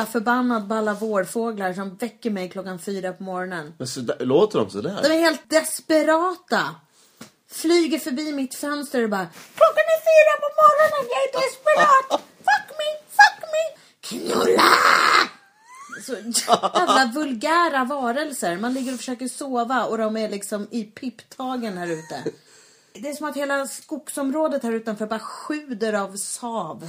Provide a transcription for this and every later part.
jävla förbannad på alla vårfåglar som väcker mig klockan fyra på morgonen. Men så där, låter de sådär? De är helt desperata. Flyger förbi mitt fönster och bara Klockan är fyra på morgonen, jag är desperat! Fuck me, fuck me! Knulla! Så jävla vulgära varelser. Man ligger och försöker sova och de är liksom i pipptagen här ute. Det är som att hela skogsområdet här utanför bara sjuder av sav.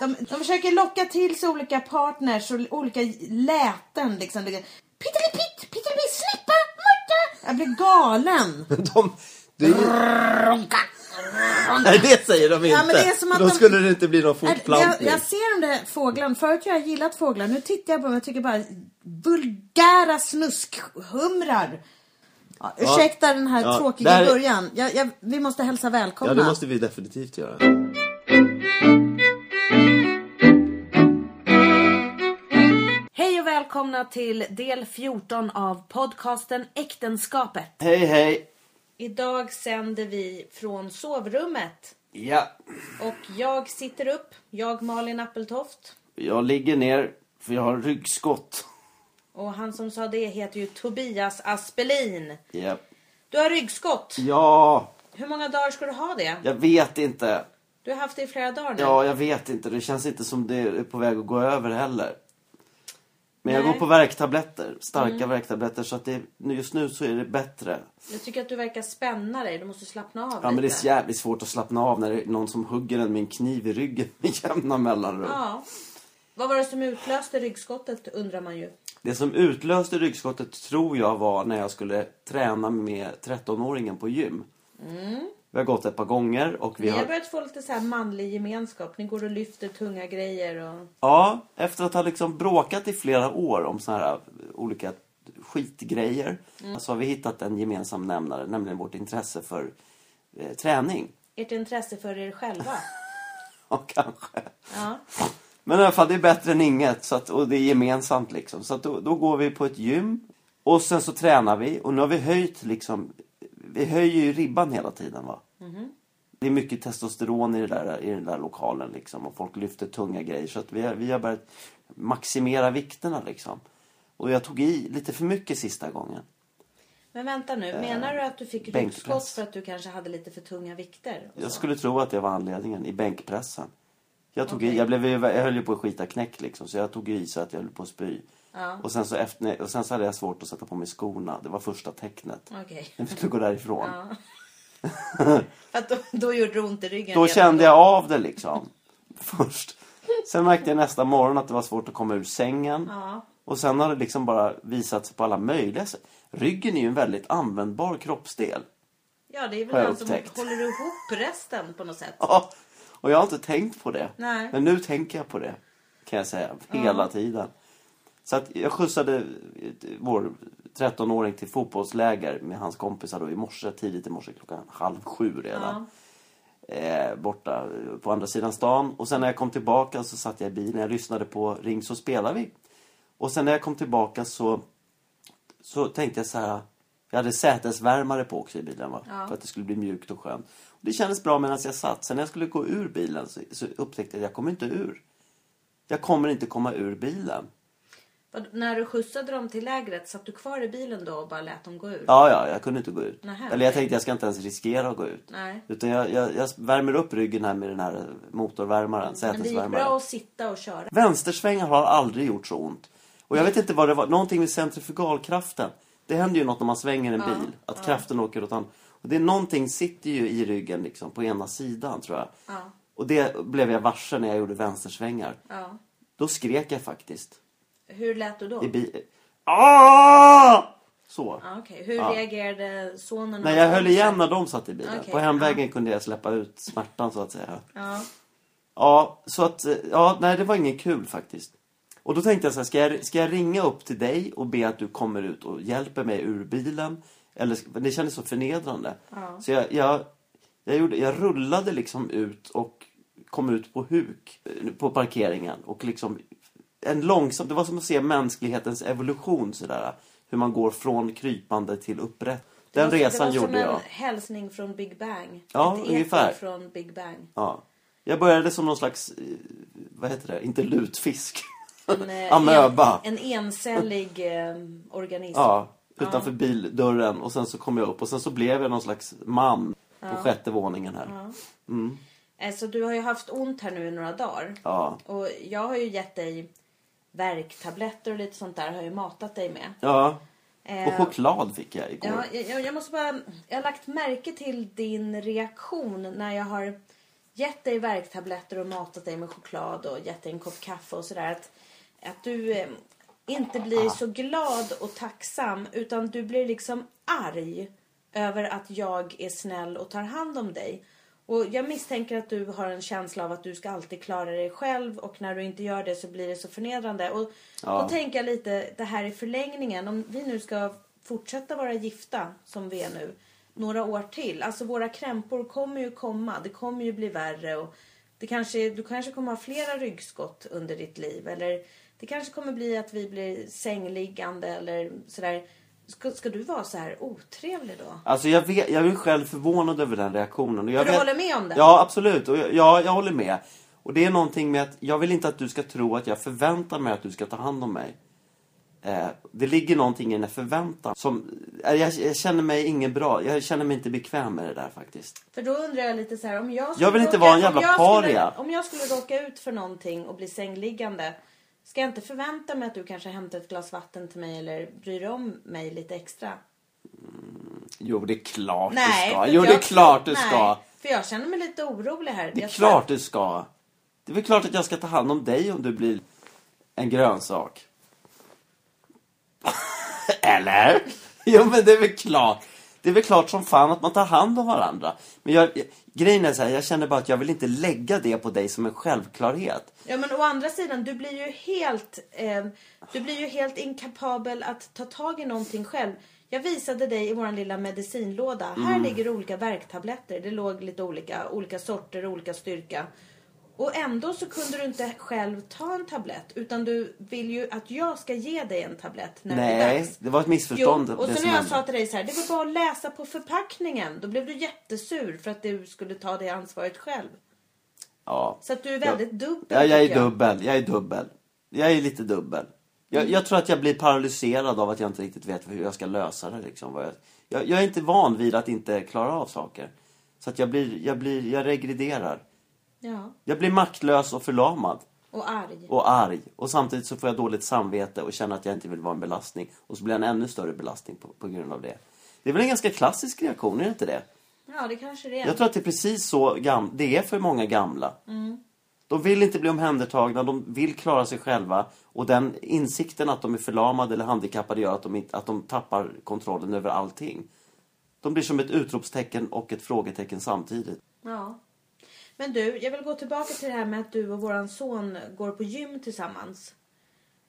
De, de försöker locka till sig olika partners och olika läten liksom. Pittelipitt, pittelipitt, släppa, mörta! Jag blir galen. De, det ju... Nej, det säger de inte. Ja, men det är som att Då de- skulle det inte bli någon Jag, fortplantning. jag ser de där fåglarna. Förut har jag gillat fåglar. Nu tittar jag på dem och tycker bara vulgära snuskhumrar. Ja, ursäkta den här Ja, tråkiga där- början. Jag, jag, vi måste hälsa välkomna. Ja, det måste vi definitivt göra. Välkomna till del 14 av podcasten Äktenskapet. Hej, hej. Idag sänder vi från sovrummet. Ja, Och jag sitter upp, jag Malin Appeltoft. jag ligger ner för jag har ryggskott. Och han som sa det heter ju Tobias Aspelin. Ja. Du har ryggskott. Ja, Hur många dagar ska du ha det? jag vet inte. Du har haft det i flera dagar nu. Ja, jag vet inte. Det känns inte som det är på väg att gå över heller. Men jag Nej. går på värktabletter. Starka värktabletter. Så att det, just nu så är det bättre. Jag tycker att du verkar spänna dig. Du måste slappna av Ja, lite. men det är jävligt svårt att slappna av när det är någon som hugger en med en kniv i ryggen med jämna mellanrum. Ja. Vad var det som utlöste ryggskottet undrar man ju. Det som utlöste ryggskottet tror jag var när jag skulle träna med 13-åringen på gym. Vi har gått ett par gånger och vi Ni har har... börjat få lite så här manlig gemenskap. Ni går och lyfter tunga grejer och... Ja, efter att ha liksom bråkat i flera år om såna här olika skitgrejer. Så har vi hittat en gemensam nämnare, nämligen vårt intresse för eh, träning. Ert intresse för er själva. Ja, kanske. Ja. Men i alla fall, det är bättre än inget. Så att, och det är gemensamt liksom. Så att då, då går vi på ett gym. Och sen så tränar vi. Och nu har vi höjt liksom. Vi höjer ju ribban hela tiden va. Det är mycket testosteron i, där, i den där lokalen liksom. Och folk lyfter tunga grejer. Så att vi har, vi har börjat maximera vikterna liksom. Och jag tog i lite för mycket sista gången. Men vänta nu. Menar du att du fick Eh, ryggskott för att du kanske hade lite för tunga vikter? Jag skulle tro att det var anledningen i bänkpressen. Jag, tog Okej. i, jag, blev, jag höll ju på att skita knäck liksom, så jag tog i så att jag höll på att spy. Ja. Och, sen så efter, och sen så hade jag svårt att sätta på mig skorna. Det var första tecknet. Okej. Jag ville gå därifrån. Ja. Att då, då gjorde det ont i ryggen. Då redan kände jag av det liksom. Först. Sen märkte jag nästa morgon att det var svårt att komma ur sängen. Ja. Och sen har det liksom bara visat sig på alla möjliga sätt. Ryggen är ju en väldigt användbar kroppsdel. Ja, det är väl den som håller ihop resten på något sätt. Ja, och jag har inte tänkt på det. Nej. Men nu tänker jag på det. Kan jag säga. Hela tiden. Så att jag skjutsade vår 13-åring till fotbollsläger med hans kompisar då i morse, tidigt i morse klockan halv sju redan. Eh, borta på andra sidan stan. Och sen när jag kom tillbaka så satt jag i bilen. Jag lyssnade på Ring så spelar vi. Och sen när jag kom tillbaka så, så tänkte jag så här. Jag hade sätesvärmare på också i bilen va? För att det skulle bli mjukt och skönt. Och det kändes bra medan jag satt. Sen när jag skulle gå ur bilen så, så upptäckte jag att jag kommer inte ur. Jag kommer inte komma ur bilen. Vad- När du skjutsade dem till lägret, satt du kvar i bilen då och bara lät dem gå ur? Ja, ja, jag kunde inte gå ut. Nähä, Eller jag tänkte jag ska inte ens riskera att gå ut. Nej. Utan jag, jag, jag värmer upp ryggen här med den här motorvärmaren, Men det gick sätesvärmaren. bra att sitta och köra. Vänstersvängar har aldrig gjort så ont. Och jag vet inte vad det var, någonting med centrifugalkraften. Det händer ju något när man svänger en bil, att kraften åker åt andra. Och det är någonting sitter ju i ryggen liksom, på ena sidan tror jag. Ja. Och det blev jag varse när jag gjorde vänstersvängar. Ja. Då skrek jag faktiskt. Hur lät du då? I bi- Ah! Så. Ja, okej. Hur Ja. reagerade sonen? Nej, jag höll igen när de satt i bilen. Okej, På hemvägen kunde jag släppa ut smärtan så att säga. Ja. Ja, så att, ja, nej det var ingen kul faktiskt. Och då tänkte jag så här, ska jag, ska jag ringa upp till dig och be att du kommer ut och hjälper mig ur bilen? Eller, det kändes så förnedrande. Ja. Så jag, jag, jag, gjorde, jag rullade liksom ut och kom ut på huk på parkeringen. Och liksom, en långsam, det var som att se mänsklighetens evolution sådär. Hur man går från krypande till upprätt. Det Den var- resan Det var gjorde som jag. en hälsning från Big Bang. Ja, Ett ungefär. från Big Bang. Ja. Jag började som någon slags, eh, vad heter det, inte lutfisk. En, eh, Amöba. En, en encellig eh, organism. Ja, utanför bildörren. Och sen så kom jag upp och sen så blev jag någon slags man på sjätte våningen här. Eh, Så du har ju haft ont här nu i några dagar. Ja. Och jag har ju gett dig värktabletter och lite sånt där har jag ju matat dig med. Ja. Eh, Och choklad fick jag igår. Ja, jag, jag måste bara... Jag har lagt märke till din reaktion när jag har gett dig värktabletter och matat dig med choklad och gett dig en kopp kaffe och sådär. Att, att du eh, inte blir så glad och tacksam utan du blir liksom arg över att jag är snäll och tar hand om dig. Och jag misstänker att du har en känsla av att du ska alltid klara dig själv och när du inte gör det så blir det så förnedrande. Och Ja. då tänker jag lite det här i förlängningen. Om vi nu ska fortsätta vara gifta som vi är nu några år till. Alltså våra krämpor kommer ju komma. Det kommer ju bli värre och det kanske, du kanske kommer ha flera ryggskott under ditt liv. Eller det kanske kommer bli att vi blir sängliggande eller sådär. Ska, ska du vara så här otrevlig då? Alltså jag, vet, jag är själv förvånad över den reaktionen. Och jag du vet- håller med om det? Ja, absolut. Och jag, ja, jag håller med. Och det är någonting med att jag vill inte att du ska tro att jag förväntar mig att du ska ta hand om mig. Eh, det ligger någonting i den här förväntan. Som, eh, jag, jag känner mig ingen bra. Jag känner mig inte bekväm med det där faktiskt. För då undrar jag lite så här om jag skulle Jag vill inte råka, vara en jävla om jag paria. Skulle, om jag skulle råka ut för någonting och bli sängliggande. Ska jag inte förvänta mig att du kanske hämtar ett glas vatten till mig eller bryr dig om mig lite extra? Jo, det är klart Nej. du ska. Jo, det är klart du nej, ska. För jag känner mig lite orolig här. Det är Jag klart du ska. Det är väl klart att jag ska ta hand om dig om du blir en grönsak. Eller? Jo, men det är väl klart. Det är väl klart som fan att man tar hand om varandra. Men jag, grejen är så här, jag känner bara att jag vill inte lägga det på dig som en självklarhet. Ja men å andra sidan, du blir ju helt, eh, du blir ju helt inkapabel att ta tag i någonting själv. Jag visade dig i våran lilla medicinlåda. Mm. Här ligger olika värktabletter. Det låg lite olika, olika sorter, olika styrka. Och ändå så kunde du inte själv ta en tablett. Utan du vill ju att jag ska ge dig en tablett när det är Nej, dags. det var ett Jo, missförstånd. och det så som när jag sa till dig så här, det var bara att läsa på förpackningen. Då blev du jättesur för att du skulle ta det ansvaret själv. Ja. Så att du är väldigt dubbel. Ja, jag är dubbel. Jag är dubbel. Jag är lite dubbel. Jag, jag tror att jag blir paralyserad av att jag inte riktigt vet hur jag ska lösa det. Liksom. Jag, jag, jag är inte van vid att inte klara av saker. Så att jag blir, jag blir, jag regrederar. Ja, Jag blir maktlös och förlamad. och arg. Och arg. Och samtidigt så får jag dåligt samvete och känner att jag inte vill vara en belastning. Och så blir jag en ännu större belastning på, på grund av det. Det är väl en ganska klassisk reaktion, är det inte det? Ja, det kanske det är. Jag tror att det är precis så gam- det är för många gamla. De vill inte bli omhändertagna, de vill klara sig själva. Och den insikten att de är förlamade eller handikappade gör att de, inte, att de tappar kontrollen över allting. De blir som ett utropstecken och ett frågetecken samtidigt. Ja. Men du, jag vill gå tillbaka till det här med att du och våran son går på gym tillsammans.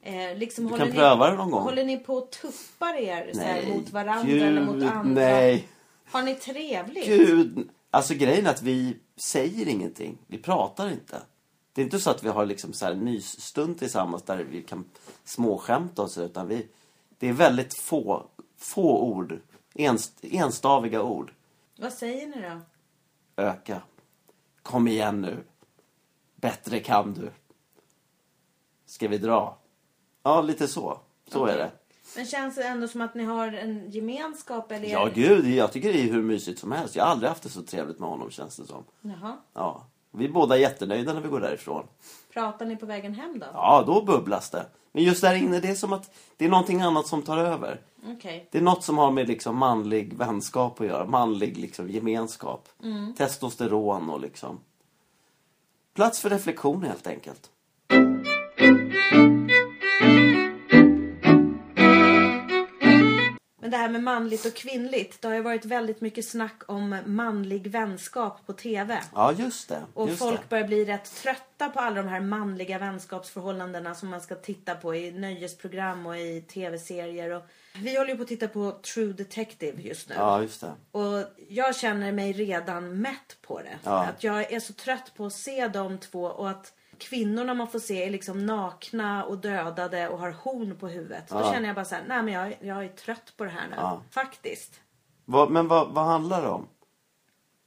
Eh, liksom Du håller kan ni, pröva det någon gång. Håller ni på att tuppar er så här, mot varandra Gud, eller mot andra? nej. Har ni trevligt? Gud. Alltså grejen är att vi säger ingenting. Vi pratar inte. Det är inte så att vi har liksom så här mysstund tillsammans där vi kan småskämta och så, utan vi... Det är väldigt få, få ord. Ens, enstaviga ord. Vad säger ni då? Öka. Kom igen nu. Bättre kan du. Ska vi dra? Ja, lite så. Så är det. Men känns det ändå som att ni har en gemenskap? Eller Ja, gud. Jag tycker det är hur mysigt som helst. Jag har aldrig haft det så trevligt med honom, känns det som. Jaha. Ja. Vi är båda jättenöjda när vi går därifrån. Pratar ni på vägen hem då? Ja, då bubblas det. Men just där inne, det är som att det är någonting annat som tar över. Okej. Det är något som har med liksom manlig vänskap att göra. Manlig liksom gemenskap. Testosteron och liksom... Plats för reflektion helt enkelt. Det här med manligt och kvinnligt. Det har ju varit väldigt mycket snack om manlig vänskap på TV. Ja, just det. Och just folk det. börjar bli rätt trötta på alla de här manliga vänskapsförhållandena som man ska titta på i nöjesprogram och i tv-serier. Och vi håller ju på att titta på True Detective just nu. Ja, just det. Och jag känner mig redan mätt på det. Ja. Att jag är så trött på att se de två och att kvinnorna man får se är liksom nakna och dödade och har horn på huvudet. Då Ja. känner jag bara så här, nej men jag, jag är trött på det här nu. Ja. Faktiskt. Vad, men vad, vad handlar det om?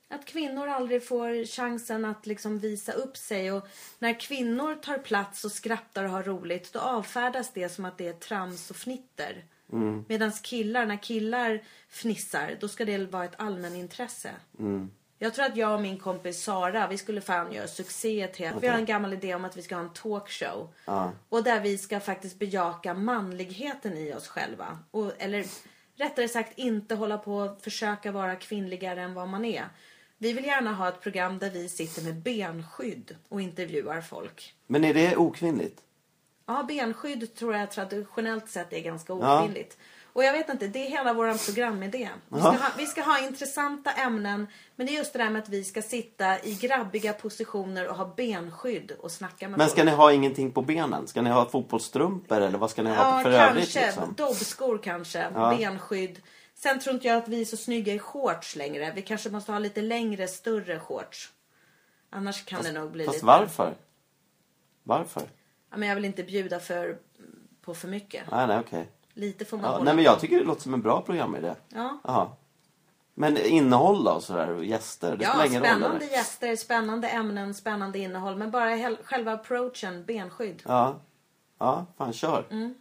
Att kvinnor aldrig får chansen att liksom visa upp sig. Och när kvinnor tar plats och skrattar och har roligt, då avfärdas det som att det är trams och fnitter. Mm. Medan killar, när killar fnissar, då ska det vara ett allmänintresse. Mm. Jag tror att jag och min kompis Sara, vi skulle fan göra succé till. Vi har en gammal idé om att vi ska ha en talkshow. Ja. Och där vi ska faktiskt bejaka manligheten i oss själva. Och, eller rättare sagt inte hålla på och försöka vara kvinnligare än vad man är. Vi vill gärna ha ett program där vi sitter med benskydd och intervjuar folk. Men är det okvinnligt? Ja, benskydd tror jag traditionellt sett är ganska okvinnligt. Ja. Och jag vet inte, det är hela vår programidé. Vi ska, ha, vi ska ha intressanta ämnen. Men det är just det där med att vi ska sitta i grabbiga positioner och ha benskydd och snacka med Men ska folk. ni ha ingenting på benen? Ska ni ha fotbollsstrumpor eller vad ska ni ha för ja, övrigt? kanske. Liksom? Dobbskor kanske. Ja. Benskydd. Sen tror inte jag att vi är så snygga i shorts längre. Vi kanske måste ha lite längre, större shorts. Annars kan fast, det nog bli fast lite... varför? Varför? Ja, men jag vill inte bjuda för, på för mycket. Nej, nej, okej. Lite får man Ja, hålla nej, men jag tycker det låter som en bra programidé. Ja. Jaha. Men innehåll då, sådär, och gäster? Det Ja, spelar ingen roll? spännande eller? gäster, spännande ämnen, spännande innehåll. Men bara själva approachen, benskydd. Ja. Ja, fan kör. Mm.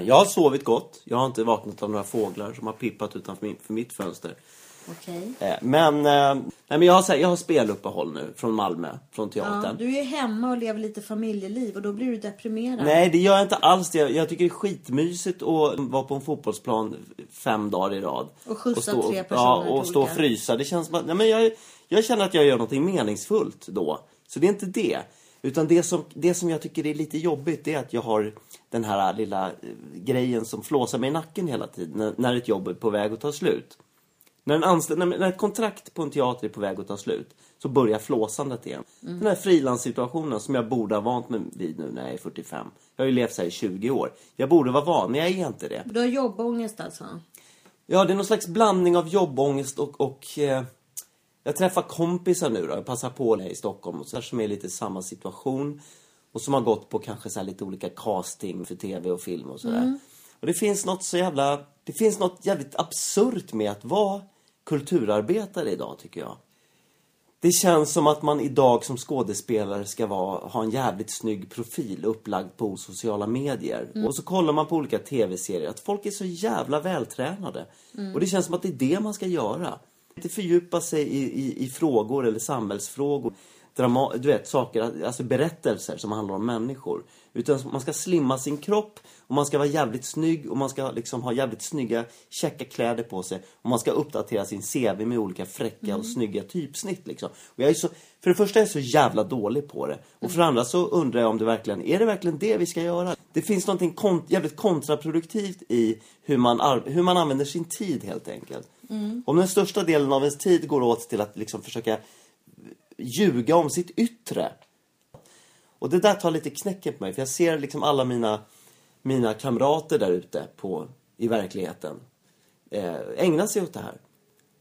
Jag har sovit gott. Jag har inte vaknat av några fåglar som har pippat utanför mitt fönster. Okej. Eh, Men, eh, nej, men jag, har, så här- jag har speluppehåll nu från Malmö, från Ja, teatern. du är hemma och lever lite familjeliv och då blir du deprimerad. Nej, det gör jag inte alls. Jag, jag tycker det är skitmysigt att vara på en fotbollsplan fem dagar i rad. Och skjutsa stå, tre personer Ja, och stå och frysa. Det känns att, nej, men jag, jag känner att jag gör något meningsfullt då. Så det är inte det. Utan det som, det som jag tycker är lite jobbigt är att jag har den här lilla eh, grejen som flåsar mig i nacken hela tiden när, när ett jobb är på väg att ta slut. När, en anställd, när, när ett kontrakt på en teater är på väg att ta slut så börjar flåsandet igen. Mm. Den här frilanssituationen som jag borde ha vant mig vid nu när jag är 45. Jag har ju levt så här i 20 år. Jag borde vara van, men jag är inte det. Du har jobbångest alltså? Ja, det är någon slags blandning av jobbångest och... och eh, jag träffar kompisar nu då. Jag passar på här i Stockholm och så här som är lite i samma situation. Och som har gått på kanske så lite olika casting för tv och film och sådär. Och det finns något så jävla... Det finns något jävligt absurt med att vara kulturarbetare idag, tycker jag. Det känns som att man idag som skådespelare ska vara, ha en jävligt snygg profil upplagd på sociala medier. Och så kollar man på olika tv-serier att folk är så jävla vältränade. Och det känns som att det är det man ska göra. Inte fördjupa sig i, i, i frågor eller samhällsfrågor. Drama, du vet, saker, alltså berättelser som handlar om människor. Utan man ska slimma sin kropp och man ska vara jävligt snygg och man ska liksom ha jävligt snygga, checka kläder på sig. Och man ska uppdatera sin CV med olika fräcka och snygga typsnitt liksom. Och jag är så, för det första är jag så jävla dålig på det. Och för det andra så undrar jag om det verkligen, är det verkligen det vi ska göra? Det finns någonting kon, jävligt kontraproduktivt i hur man, hur man använder sin tid helt enkelt. Om den största delen av ens tid går åt till att liksom försöka ljuga om sitt yttre. Och det där tar lite knäcken på mig. För jag ser liksom alla mina, mina kamrater där ute på, i verkligheten eh, ägna sig åt det här.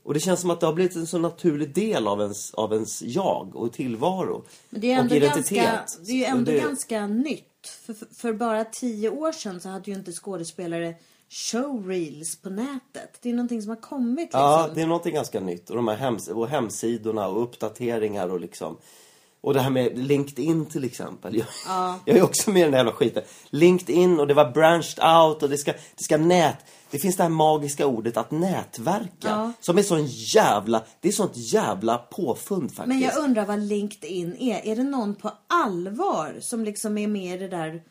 Och det känns som att det har blivit en så naturlig del av ens, av ens jag och tillvaro. Men det är och ändå, identitet. ganska, det är ju ändå Och det- ganska nytt. För, för, för bara tio år sedan så hade ju inte skådespelare showreels på nätet. Det är någonting som har kommit liksom. Ja, det är någonting ganska nytt. Och de här hems och hemsidorna och uppdateringar och liksom... Och det här med LinkedIn till exempel. Jag, jag är också med i den här jävla skiten. LinkedIn och det var branched out och det ska, det ska nät... Det finns det här magiska ordet att nätverka. Ja. Som är sån jävla... Det är sånt jävla påfund faktiskt. Men jag undrar vad LinkedIn är. Är det någon på allvar som liksom är med i det där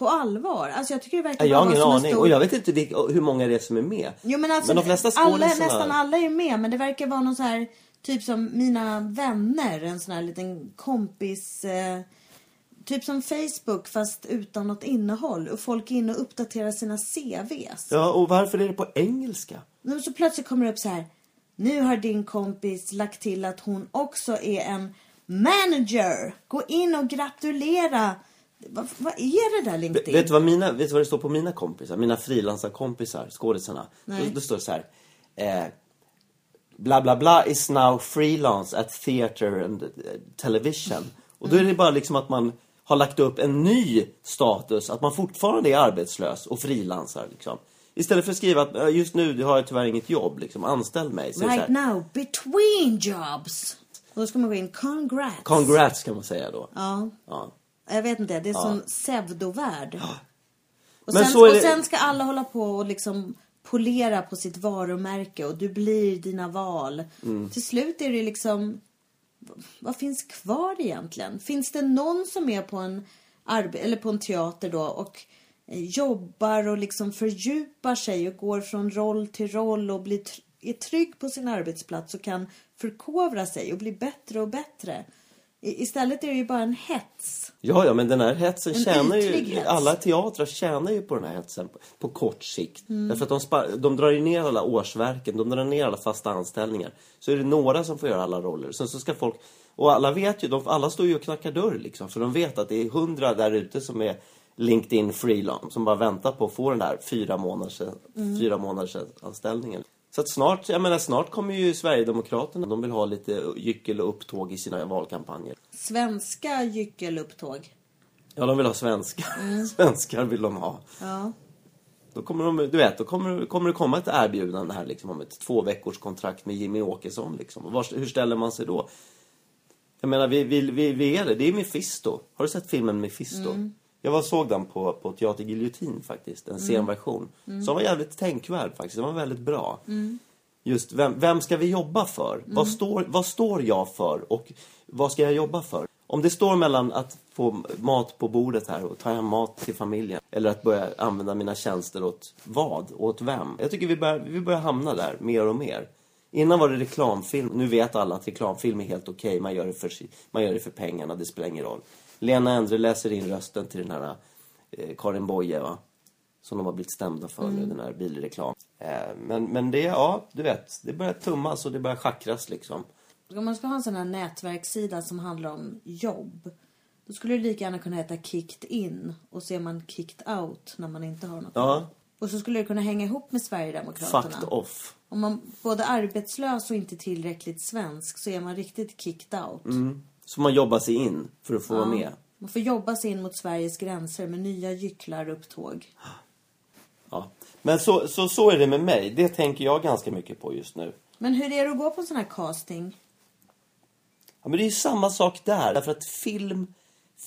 på allvar? Alltså jag tycker det verkar jag har ingen aning. stor- Och jag vet inte vilka, hur många det är som är med. Jo, men, alltså, men de flesta alla. Nästan alla är med, men det verkar vara någon så här, typ som mina vänner, en sån här liten kompis, eh, typ som Facebook fast utan något innehåll. Och folk är inne och uppdaterar sina CVs. Ja, och varför är det på engelska? Men så plötsligt kommer det upp så här, nu har din kompis lagt till att hon också är en manager. Gå in och gratulera. Vad, vad är det där LinkedIn? Vet du vad, mina, vet du vad det står på mina kompisar? Mina frilansarkompisar, skådisarna. Nej. Då, då står det så här. Eh, bla bla bla is now freelance at theater and eh, television. Och då är det bara liksom att man har lagt upp en ny status, att man fortfarande är arbetslös och frilansar liksom. Istället för att skriva att "Ja, just nu har jag tyvärr inget jobb, liksom, anställ mig. Så Right now, between jobs. Och då ska man gå in, congrats. Congrats kan man säga då. Ja, Ja. Jag vet inte, det är sån pseudovärld. Och, sen, så och sen ska alla hålla på och liksom polera på sitt varumärke och du blir dina val. Mm. Till slut är det liksom, vad finns kvar egentligen? Finns det någon som är på en, eller på en teater då och eh, jobbar och liksom fördjupar sig och går från roll till roll och blir är trygg på sin arbetsplats och kan förkovra sig och bli bättre och bättre. Istället är det ju bara en hets. Ja, ja, men den här hetsen En tjänar ju... hets. Alla teatrar tjänar ju på den här hetsen på, på kort sikt. Mm. Därför att de, spar, de drar ju ner alla årsverken, de drar ner alla fasta anställningar. Så är det några som får göra alla roller. Sen så ska folk... Och alla vet ju, de, alla står ju och knackar dörr liksom. För de vet att det är hundra där ute som är LinkedIn freelance. Som bara väntar på att få den där fyra månaders, Mm. fyra månaders anställningen. Så att snart, jag menar snart kommer ju Sverigedemokraterna, de vill ha lite gyckel och upptåg i sina valkampanjer. Svenska gyckelupptåg. Ja, de vill ha svenska. Mm. Svenskar vill de ha. Ja. Då kommer, de, du vet, då kommer, kommer det komma ett erbjudande här liksom, om ett två veckors kontrakt med Jimmy Åkesson. Liksom. Och Var, hur ställer man sig då? Jag menar, vi, vi, vi, vi är det. Det är Mephisto. Har du sett filmen Mephisto? Mm. Jag var såg den på, på Teater Giljotin faktiskt. En scenversion. Mm. Som var jävligt tänkvärd faktiskt. Den var väldigt bra. Just vem, vem ska vi jobba för? Vad, står, vad står jag för? Och vad ska jag jobba för? Om det står mellan att få mat på bordet här och ta hem mat till familjen. Eller att börja använda mina tjänster åt vad? Åt vem? Jag tycker vi börjar, vi börjar hamna där mer och mer. Innan var det reklamfilm. Nu vet alla att reklamfilm är helt okej. Man, gör det för, si- man gör det för pengarna. Det spelar ingen roll. Lena Endre läser in rösten till den här eh, Karin Boye va? Som de har blivit stämda för nu, den här bilreklam. Eh, men, men det, ja, du vet. Det börjar tummas och det börjar schackras liksom. Om man ska ha en sån här nätverkssida som handlar om jobb. Då skulle det lika gärna kunna heta kicked in och så är man kicked out när man inte har något. Ja, Och så skulle det kunna hänga ihop med Sverigedemokraterna. fucked off. Om man både arbetslös och inte tillräckligt svensk så är man riktigt kicked out. Mm. Så man jobbar sig in för att få vara med. Man får jobba sig in mot Sveriges gränser med nya gycklar-upptåg. Ja. Men så, så, så är det med mig. Det tänker jag ganska mycket på just nu. Men hur är det att gå på en sån här casting? Ja, men det är ju samma sak där. Därför att film,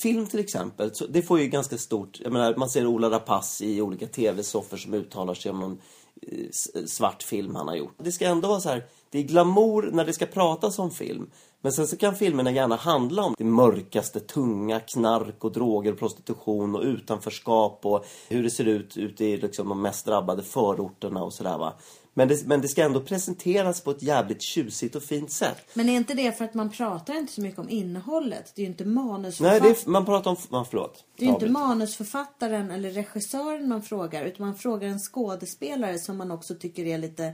film till exempel, så det får ju ganska stort... Jag menar, man ser Ola Rapace i olika tv-soffor som uttalar sig om någon eh, svart film han har gjort. Det ska ändå vara så här, det är glamour när det ska pratas om film. Men sen så kan filmerna gärna handla om det mörkaste, tunga, knark och droger, prostitution och utanförskap och hur det ser ut ute i liksom, de mest drabbade förorterna och sådär va. Men det, men det ska ändå presenteras på ett jävligt tjusigt och fint sätt. Men är inte det för att man pratar inte så mycket om innehållet? Det är ju inte Nej, manusförfattaren. det är, man pratar om... Ja, förlåt. Det är ju inte manusförfattaren eller regissören man frågar utan man frågar en skådespelare som man också tycker är lite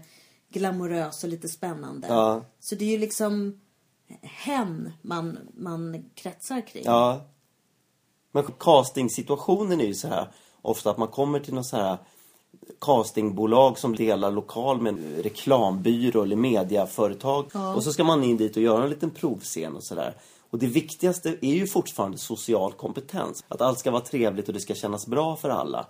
glamorös och lite spännande. Ja. Så det är ju liksom hen man, man kretsar kring. Ja. Men castingsituationen är ju så här ofta att man kommer till någon så här castingbolag som delar lokal med en reklambyrå eller mediaföretag. Och så ska man in dit och göra en liten provscen och sådär. Och det viktigaste är ju fortfarande social kompetens. Att allt ska vara trevligt och det ska kännas bra för alla.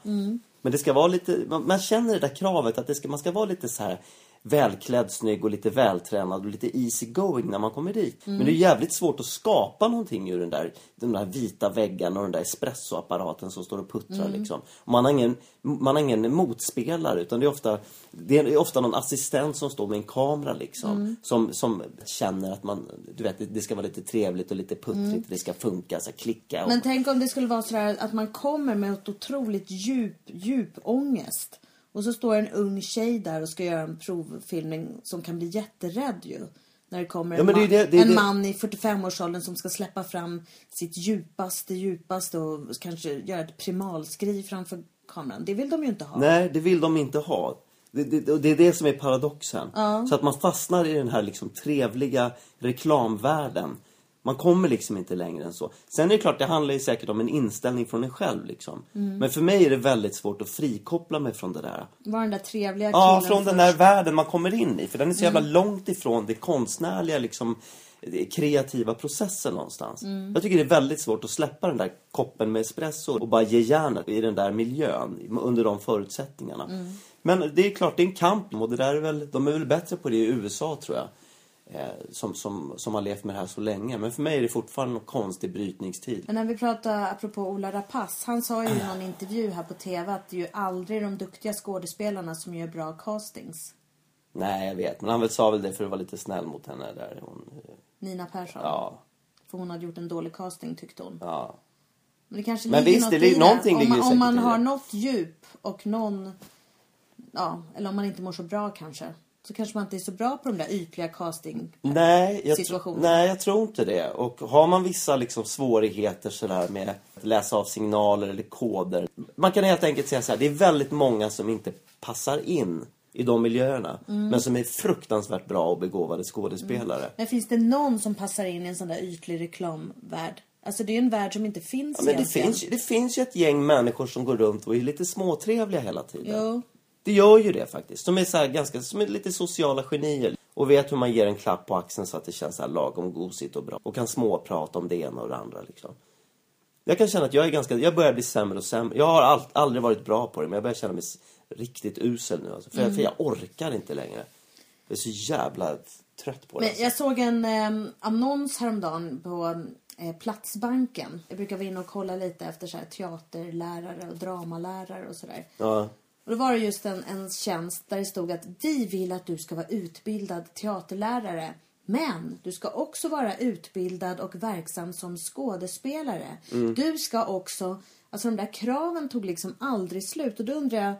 Men det ska vara lite, man, man känner det där kravet att det ska, man ska vara lite så här välklädd, snygg och lite vältränad och lite easy going när man kommer dit. Men det är jävligt svårt att skapa någonting ur den där, de där vita väggarna och den där espressoapparaten som står och puttrar liksom. Och man, har ingen, man har ingen motspelare utan det är ofta, det är ofta någon assistent som står med en kamera liksom. Som, som känner att man, du vet, det, ska vara lite trevligt och lite puttrigt, det ska funka, så klicka. Och, Men tänk om det skulle vara så att man kommer med ett otroligt djup, djup ångest. Och så står en ung tjej där och ska göra en provfilmning som kan bli jätterädd ju. När det kommer en, Ja, det man, det- det är en man i 45-årsåldern som ska släppa fram sitt djupaste, djupaste och kanske göra ett primalskri framför kameran. Det vill de ju inte ha. Nej, det vill de inte ha. Det, det, det är det som är paradoxen. Så att man fastnar i den här liksom trevliga reklamvärlden. Man kommer liksom inte längre än så. Sen är det klart, det handlar ju säkert om en inställning från en själv liksom. Men för mig är det väldigt svårt att frikoppla mig från det där. Var den där trevliga Ja, killen från den där världen man kommer in i. För den är så jävla långt ifrån det konstnärliga, liksom, eh, kreativa processen någonstans. Jag tycker det är väldigt svårt att släppa den där koppen med espresso och bara ge järnet i den där miljön under de förutsättningarna. Men det är klart, det är en kamp och det där är väl, de är väl bättre på det i USA tror jag. Eh, som, som, som har levt med det här så länge. Men för mig är det fortfarande någon konstig brytningstid. Men när vi pratar apropå Ola Rapace. Han sa ju i någon intervju här på TV att det är ju aldrig de duktiga skådespelarna som gör bra castings. Nej, jag vet. Men han väl sa väl det för att vara lite snäll mot henne där. Hon, eh, Nina Persson. ja, För hon hade gjort en dålig casting tyckte hon. ja. Men det kanske Men ligger visst, något det ligger- någonting om ligger man, om man har något djup och någon... Ja, eller om man inte mår så bra kanske. Så kanske man inte är så bra på de där ytliga casting. Nej jag, tr- Situationer. nej, jag tror inte det. Och har man vissa liksom svårigheter sådär med att läsa av signaler eller koder. Man kan helt enkelt säga så här, det är väldigt många som inte passar in i de miljöerna. Mm. Men som är fruktansvärt bra och begåvade skådespelare. Men finns det någon som passar in i en sån där ytlig reklamvärld? Alltså det är en värld som inte finns Ja, men det, finns, det finns ju ett gäng människor som går runt och är lite småtrevliga hela tiden. Jo. Det gör ju det faktiskt. Som är, så här ganska, som är lite sociala genier. Och vet hur man ger en klapp på axeln så att det känns så här lagom gosigt och bra. Och kan småprata om det ena och det andra liksom. Jag kan känna att jag är ganska, jag börjar bli sämre och sämre. Jag har all, aldrig varit bra på det men jag börjar känna mig riktigt usel nu alltså. För, jag, för jag orkar inte längre. Jag är så jävla trött på det. Men alltså. jag såg en eh, annons häromdagen på eh, Platsbanken. Jag brukar vara inne och kolla lite efter så här, teaterlärare och dramalärare och sådär. Ja. Och då var det just en, en tjänst där det stod att vi vill att du ska vara utbildad teaterlärare. Men du ska också vara utbildad och verksam som skådespelare. Du ska också... Alltså de där kraven tog liksom aldrig slut. Och då undrar jag,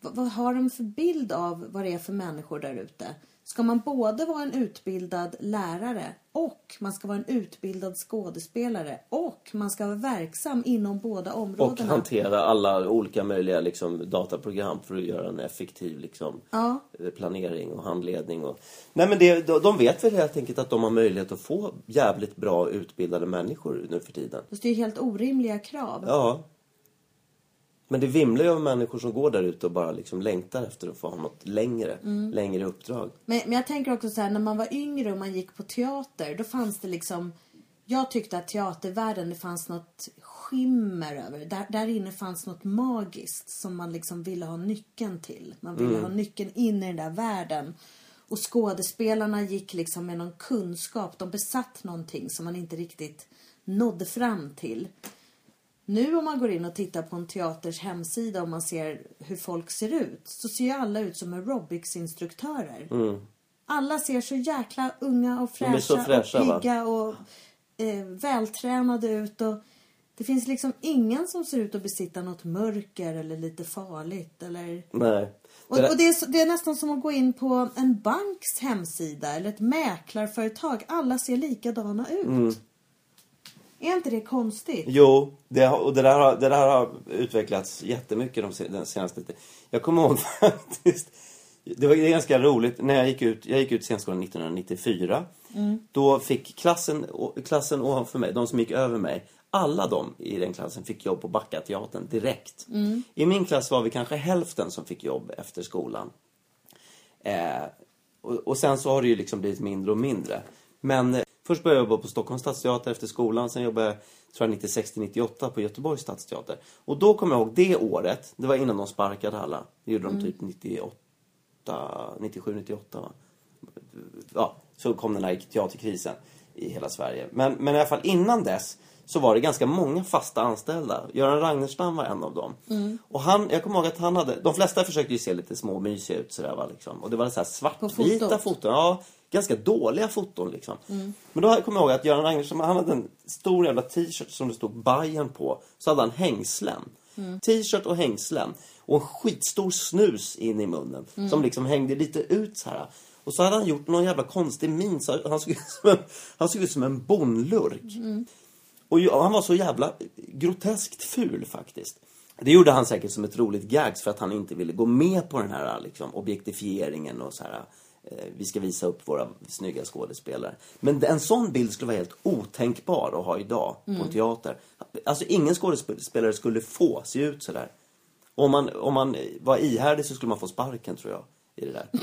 vad, vad har de för bild av vad det är för människor där ute? Ska man både vara en utbildad lärare och man ska vara en utbildad skådespelare och man ska vara verksam inom båda Och områdena? hantera alla olika möjliga liksom, dataprogram för att göra en effektiv liksom, Ja. planering och handledning. Och... Nej, men det, de, vet väl helt enkelt att de har möjlighet att få jävligt bra utbildade människor nu för tiden. Det är ju helt orimliga krav. Ja. Men det vimlar ju av människor som går där ute och bara liksom längtar efter att få ha något längre, längre uppdrag. Men, men jag tänker också så här, när man var yngre och man gick på teater, då fanns det liksom... Jag tyckte att teatervärlden, det fanns något skimmer över. Där, där inne fanns något magiskt som man liksom ville ha nyckeln till. Man ville ha nyckeln in i den där världen. Och skådespelarna gick liksom med någon kunskap. De besatt någonting som man inte riktigt nådde fram till. Nu om man går in och tittar på en teaters hemsida och man ser hur folk ser ut så ser ju alla ut som aerobicsinstruktörer. Alla ser så jäkla unga och Mm. Fräscha, fräscha, och va? pigga och eh, vältränade ut. Och det finns liksom ingen som ser ut att besitta något mörker eller lite farligt. Eller... Nej. Och, och det, är, det är nästan som att gå in på en banks hemsida eller ett mäklarföretag. Alla ser likadana ut. Mm. Är inte det konstigt? Jo, det, har- och det där, har, det där har utvecklats jättemycket de, se- den senaste tiden. Jag kommer ihåg faktiskt, det var det ganska roligt, när jag gick ut, jag gick ut scenskolan 1994. Då fick klassen, klassen ovanför mig, de som gick över mig, alla de i den klassen fick jobb på Backateatern direkt. I min klass var vi kanske hälften som fick jobb efter skolan. Eh, och, och sen så har det ju liksom blivit mindre och mindre. Men eh, först började jag jobba på Stockholms stadsteater efter skolan. Sen jobbade jag, tror jag, 96-98 på Göteborgs stadsteater. Och då kommer jag ihåg det året, det var innan de sparkade alla. Det gjorde de typ 98, 97, 98 va? Ja, så kom den här teaterkrisen i hela Sverige. Men, men i alla fall innan dess så var det ganska många fasta anställda. Göran Ragnerstam var en av dem. Och han, jag kommer ihåg att han hade, de flesta försökte ju se lite små mysiga ut sådär va liksom. Och det var så här svartvita fotot? foton. Ja, ganska dåliga foton liksom. Men då kommer jag ihåg att Göran Ragnerstam, han hade en stor jävla t-shirt som det stod Bayern på. Så hade han hängslen. T-shirt och hängslen. Och en skitstor snus in i munnen. Som liksom hängde lite ut så här. Och så hade han gjort någon jävla konstig min. Så han såg ut som en, han såg ut som en bonlurk. Och ju- han var så jävla groteskt ful faktiskt. Det gjorde han säkert som ett roligt gags för att han inte ville gå med på den här liksom, objektifieringen och så här. Eh, vi ska visa upp våra snygga skådespelare. Men en sån bild skulle vara helt otänkbar att ha idag på en teater. Alltså ingen skådespelare skulle få se ut så där. Om man, om man var ihärdig så skulle man få sparken tror jag. I det där.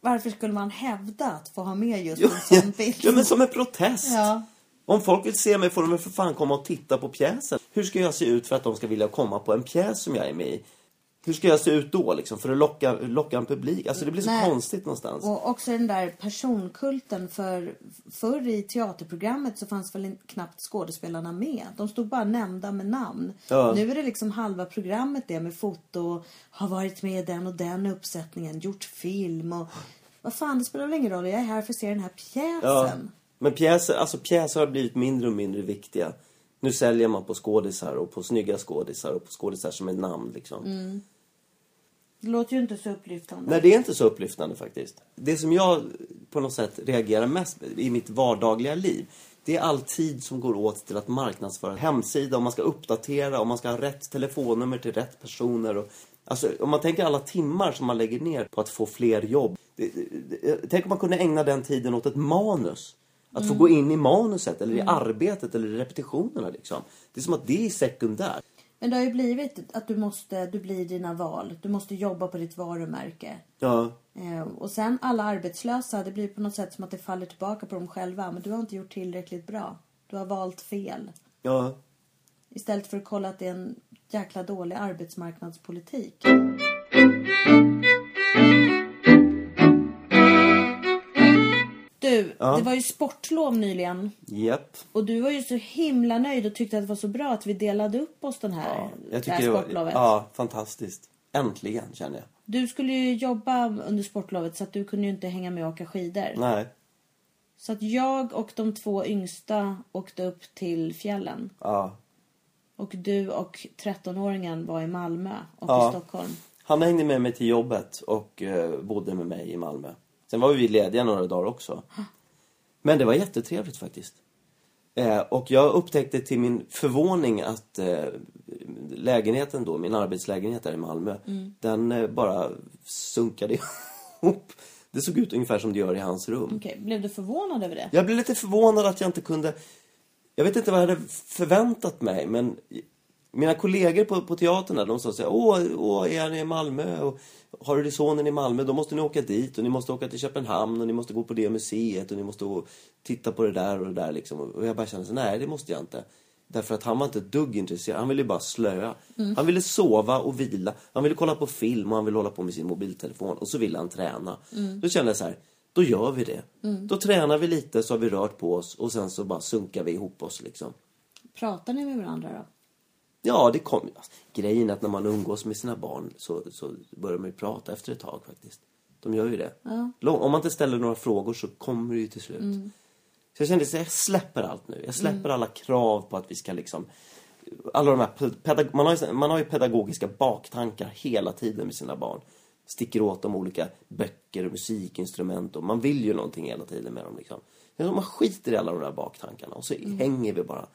Varför skulle man hävda att få ha med just Ja, en sån bild? ja, men som en protest. Ja. Om folk vill se mig får de för fan komma och titta på pjäsen. Hur ska jag se ut för att de ska vilja komma på en pjäs som jag är med i? Hur ska jag se ut då liksom för att locka, locka en publik? Alltså det blir så Nej. konstigt någonstans. Och också den där personkulten. För förr i teaterprogrammet så fanns väl knappt skådespelarna med. De stod bara nämnda med namn. Ja. Nu är det liksom halva programmet det med foto. Har varit med i den och den uppsättningen. Gjort film och... Vad fan, det spelar väl ingen roll. Jag är här för att se den här pjäsen. Ja. Men pjäser, alltså pjäser har blivit mindre och mindre viktiga. Nu säljer man på skådisar och på snygga skådisar och på skådisar som är namn liksom. Mm. Det låter ju inte så upplyftande. Nej, det är inte så upplyftande faktiskt. Det som jag på något sätt reagerar mest i mitt vardagliga liv det är all tid som går åt till att marknadsföra en hemsida, om man ska uppdatera, om man ska ha rätt telefonnummer till rätt personer. Och, alltså, om man tänker alla timmar som man lägger ner på att få fler jobb. Det, det, tänk om man kunde ägna den tiden åt ett manus. Att få gå in i manuset, eller i arbetet, eller i repetitionerna. Liksom. Det är som att det är sekundärt. Men det har ju blivit att du måste, du blir dina val. Du måste jobba på ditt varumärke. Ja, Eh, och sen alla arbetslösa, det blir på något sätt som att det faller tillbaka på dem själva. Men du har inte gjort tillräckligt bra. Du har valt fel. ja. Istället för att kolla att det är en jäkla dålig arbetsmarknadspolitik. Du, Ja. det var ju sportlov nyligen. Japp. Och du var ju så himla nöjd och tyckte att det var så bra att vi delade upp oss den här, Ja, det jag här tycker det var, sportlovet. ja, fantastiskt. Äntligen, känner jag. Du skulle ju jobba under sportlovet så att du kunde ju inte hänga med och åka skidor. Nej. Så att jag och de två yngsta åkte upp till fjällen. Ja. Och du och 13-åringen var i Malmö och Ja. i Stockholm. Han hängde med mig till jobbet och eh, bodde med mig i Malmö. Sen var vi lediga några dagar också. Men det var jättetrevligt faktiskt. Eh, och jag upptäckte till min förvåning att eh, lägenheten då, min arbetslägenhet där i Malmö, den eh, bara sunkade ihop. Det såg ut ungefär som det gör i hans rum. Okej, blev du förvånad över det? Jag blev lite förvånad att jag inte kunde... Jag vet inte vad jag hade förväntat mig, men mina kollegor på, på teatern där, de sa så här, åh, åh, är ni i Malmö? Och har du sonen i Malmö, då måste ni åka dit och ni måste åka till Köpenhamn och ni måste gå på det museet och ni måste gå, titta på det där och det där liksom. Och jag bara kände så nej, det måste jag inte. Därför att han var inte dugg intresserad. Han ville bara slöa. Han ville sova och vila. Han ville kolla på film och han ville hålla på med sin mobiltelefon. Och så ville han träna. Då kände jag så här, då gör vi det. Då tränar vi lite så har vi rört på oss och sen så bara sunkar vi ihop oss liksom. Pratar ni med varandra då? Ja, det kom Grejen är att när man umgås med sina barn så, så börjar man ju prata efter ett tag faktiskt. De gör ju det. Ja. Lång- Om man inte ställer några frågor så kommer det ju till slut. Så jag kände att jag släpper allt nu. Jag släpper alla krav på att vi ska liksom... Alla de här man, har ju, man har ju pedagogiska baktankar hela tiden med sina barn. Sticker åt dem olika böcker och musikinstrument och man vill ju någonting hela tiden med dem liksom. Men Man skiter i alla de där baktankarna och så hänger vi bara.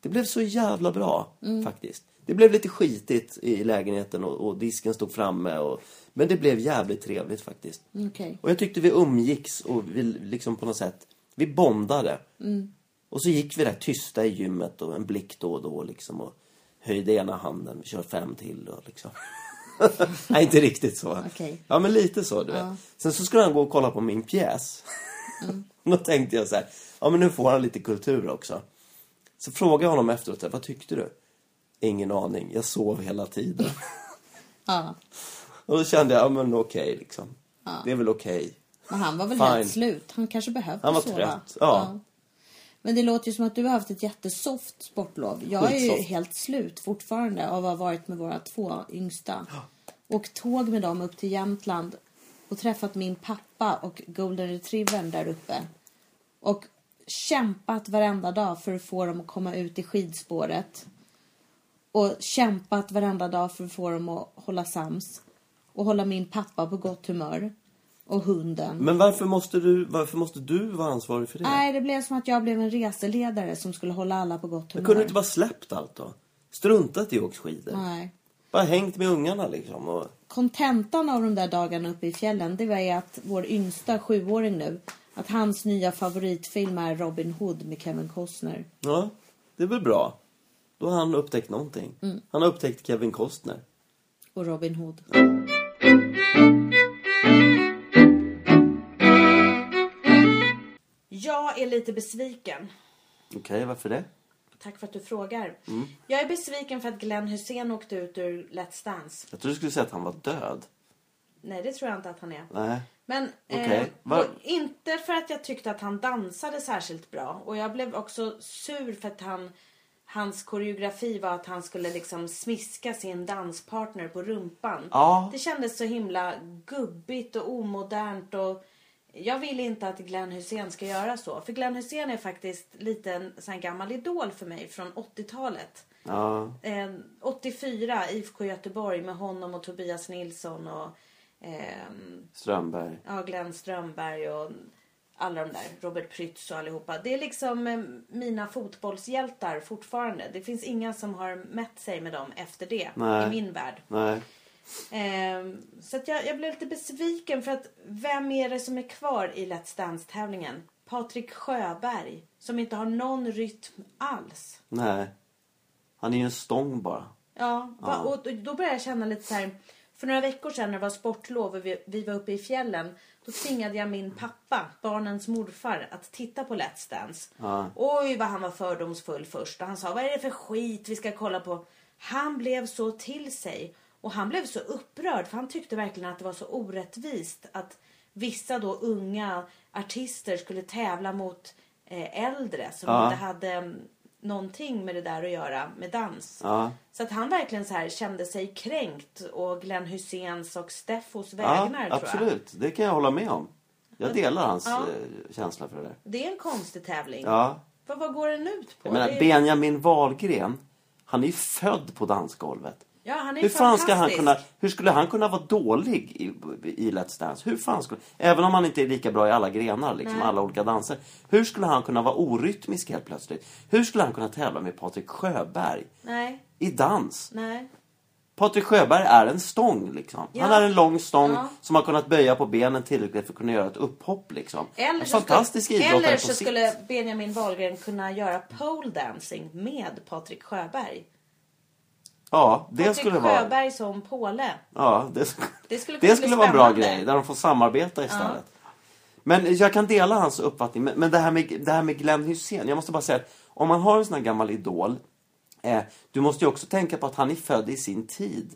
Det blev så jävla bra faktiskt. Det blev lite skitigt i lägenheten och, och disken stod framme och, men det blev jävligt trevligt faktiskt. Okej. Och jag tyckte vi umgicks och vi liksom på något sätt, vi bondade. Och så gick vi där tysta i gymmet och en blick då och då liksom och höjde ena handen, vi kör fem till och liksom. Nej, inte riktigt så. Okej. Ja, men lite så, du vet. Sen så skulle han gå och kolla på min pjäs. då tänkte jag så här, ja men nu får han lite kultur också. Så frågade jag honom efteråt, vad tyckte du? Ingen aning, jag sov hela tiden. Ja. och då kände jag, ja men okej liksom. Det är väl okej. Men han var väl Fine. helt slut. Han kanske behövde Han var sova. trött, ja. Men det låter ju som att du har haft ett jättesoft sportlov. Jag är ju helt slut fortfarande av att ha varit med våra två yngsta. Och tåg med dem upp till Jämtland och träffat min pappa och golden retrievern där uppe. Och kämpat varenda dag för att få dem att komma ut i skidspåret. Och kämpat varenda dag för att få dem att hålla sams. Och hålla min pappa på gott humör. Och hunden. Men varför måste du, varför måste du vara ansvarig för det? Nej, det blev som att jag blev en reseledare som skulle hålla alla på gott Jag humör. kunde du inte bara släppt allt då? Struntat i att åka skidor? Nej. Bara hängt med ungarna liksom och... Kontentan av de där dagarna uppe i fjällen, det var ju att vår yngsta sjuåring nu, att hans nya favoritfilm är Robin Hood med Kevin Costner. Ja, det är väl bra. Då har han upptäckt någonting. Mm. Han har upptäckt Kevin Costner. Och Robin Hood. Jag är lite besviken. Okej, varför det? Tack för att du frågar. Mm. Jag är besviken för att Glenn Hussein åkte ut ur Let's Dance. Jag trodde du skulle säga att han var död. Nej, det tror jag inte att han är. Nej. Men Okej, eh, var- inte för att jag tyckte att han dansade särskilt bra. Och jag blev också sur för att han, hans koreografi var att han skulle liksom smiska sin danspartner på rumpan. Ja. Det kändes så himla gubbigt och omodernt. Och jag vill inte att Glenn Hussein ska göra så. För Glenn Hussein är faktiskt lite en sån gammal idol för mig från 80-talet. Ja. Eh, 84, IFK Göteborg med honom och Tobias Nilsson och ehm, Strömberg. ja, Glenn Strömberg och alla de där, Robert Prytz och allihopa. Det är liksom eh, mina fotbollshjältar fortfarande. Det finns inga som har mätt sig med dem efter det Nej. i min värld. Nej. Ehm, så att jag, jag blev lite besviken för att vem är det som är kvar i Let's Dance-tävlingen? Patrik Sjöberg som inte har någon rytm alls. Nej. Han är ju en stång bara. Ja, va, och då- då började jag känna lite så här. För några veckor sedan när det var sportlov och vi, vi var uppe i fjällen. Då tvingade jag min pappa, barnens morfar, att titta på Let's Dance. Ja. Oj vad han var fördomsfull först. Och han sa, vad är det för skit vi ska kolla på? Han blev så till sig. Och han blev så upprörd för han tyckte verkligen att det var så orättvist att vissa då unga artister skulle tävla mot eh, äldre som Ja. inte hade mm, någonting med det där att göra med dans. Ja. Så att han verkligen så här kände sig kränkt och Glenn Hyséns och Steffos Ja, vägnar jag. absolut. Det kan jag hålla med om. Jag delar hans Ja. eh, känsla för det där. Det är en konstig tävling. Ja. För vad går den ut på? Jag menar, är- Benjamin Wahlgren, han är ju född på dansgolvet. Ja, han är Hur fan ska han kunna, hur skulle han kunna vara dålig i, i Let's Dance? Hur fan skulle, även om han inte är lika bra i alla grenar, liksom, Nej. alla olika danser. Hur skulle han kunna vara orytmisk helt plötsligt? Hur skulle han kunna tävla med Patrik Sjöberg Nej, i dans? nej. Patrik Sjöberg är en stång liksom. Ja. Han är en lång stång Ja. som har kunnat böja på benen tillräckligt för att kunna göra ett upphopp liksom. Eller en så, fantastisk skulle, idrottare eller så skulle Benjamin Wahlgren kunna göra pole dancing med Patrik Sjöberg. Ja, det Patrik skulle vara... Sjöberg som påle. Ja, det, Det skulle det skulle vara en bra grej, där de får samarbeta istället. Men jag kan dela hans uppfattning. Men, men det, här med, det här med Glenn Hysén, jag måste bara säga att om man har en sån här gammal idol, eh, du måste ju också tänka på att han är född i sin tid.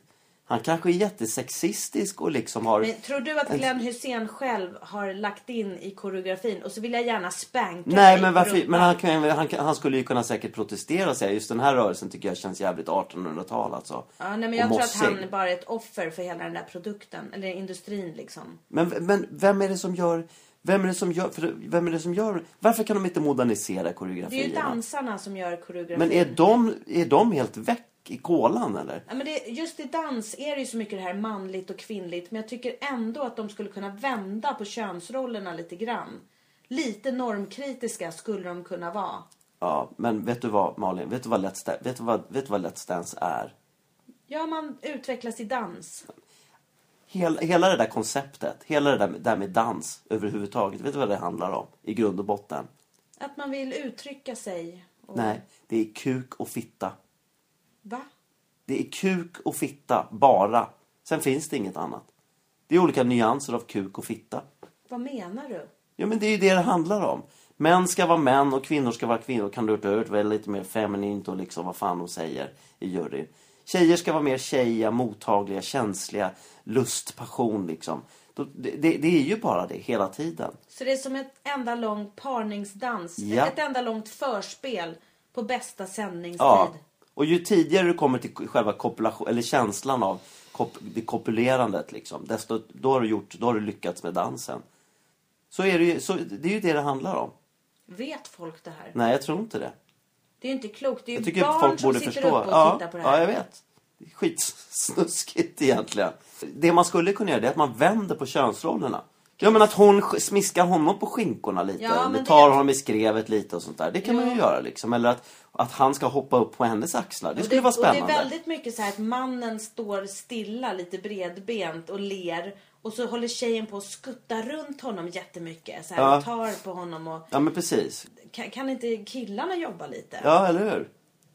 Han kanske är jättesexistisk och liksom har... Men tror du att Glenn Hussein själv har lagt in i koreografin och så vill jag gärna spanka Nej, men, varför, men han, kan, han, han skulle ju kunna säkert protestera och säga just den här rörelsen tycker jag känns jävligt 1800-tal alltså. Ja, nej, men Och jag tror att han bara är ett offer för hela den där produkten. Eller industrin liksom. Men, men vem är det som gör... Vem är det som gör... För, vem är det som gör... Varför kan de inte modernisera Det är ju dansarna som gör koreografin. Men är de, är de helt väck i kolan eller? Ja, men det, just i dans är det ju så mycket det här manligt och kvinnligt. Men jag tycker ändå att de skulle kunna vända på könsrollerna lite grann. Lite normkritiska skulle de kunna vara. Ja, men vet du vad Malin? Vet du vad Let's, Dan- vet du vad, vet du vad Let's Dance är? Ja, man utvecklas i dans. Hela, hela det där konceptet, hela det där, med- där med dans överhuvudtaget. Vet du vad det handlar om? I grund och botten. Att man vill uttrycka sig. Och, Nej, det är kuk och fitta. Va? Det är kuk och fitta, bara. Sen finns det inget annat. Det är olika nyanser av kuk och fitta. Vad menar du? Ja, men det är ju det det handlar om. Män ska vara män och kvinnor ska vara kvinnor. Kan du ut väl lite mer feminint och liksom vad fan de säger i juryn. Tjejer ska vara mer tjejiga, mottagliga, känsliga, lust, passion liksom. Det, det, det är ju bara det hela tiden. Så det är som ett enda långt parningsdans. Ja. Ett enda långt förspel på bästa sändningstid. Ja. Och ju tidigare du kommer till själva kopulation, eller känslan av kop, det kopulerandet liksom, desto, då har du gjort, då har du lyckats med dansen. Så är det ju, så, det är ju det det handlar om. Vet folk det här? Nej, jag tror inte det. Det är ju inte klokt. Det är ju Jag tycker barn folk som sitter förstå. uppe och Ja, tittar på det här. ja, jag vet. Det är skitsnuskigt egentligen. Det man skulle kunna göra är att man vänder på könsrollerna. Ja men att hon sk- smiskar honom på skinkorna lite. Ja, eller det- tar honom i skrevet lite och sånt där. Det kan man ju göra liksom. Eller att, att han ska hoppa upp på hennes axlar. Det skulle vara Och det spännande. är väldigt mycket så här att mannen står stilla, lite bredbent och ler. Och så håller tjejen på att skutta runt honom jättemycket. Så här, Ja. och tar på honom och... Ja men precis. Kan, kan inte killarna jobba lite? Ja eller hur?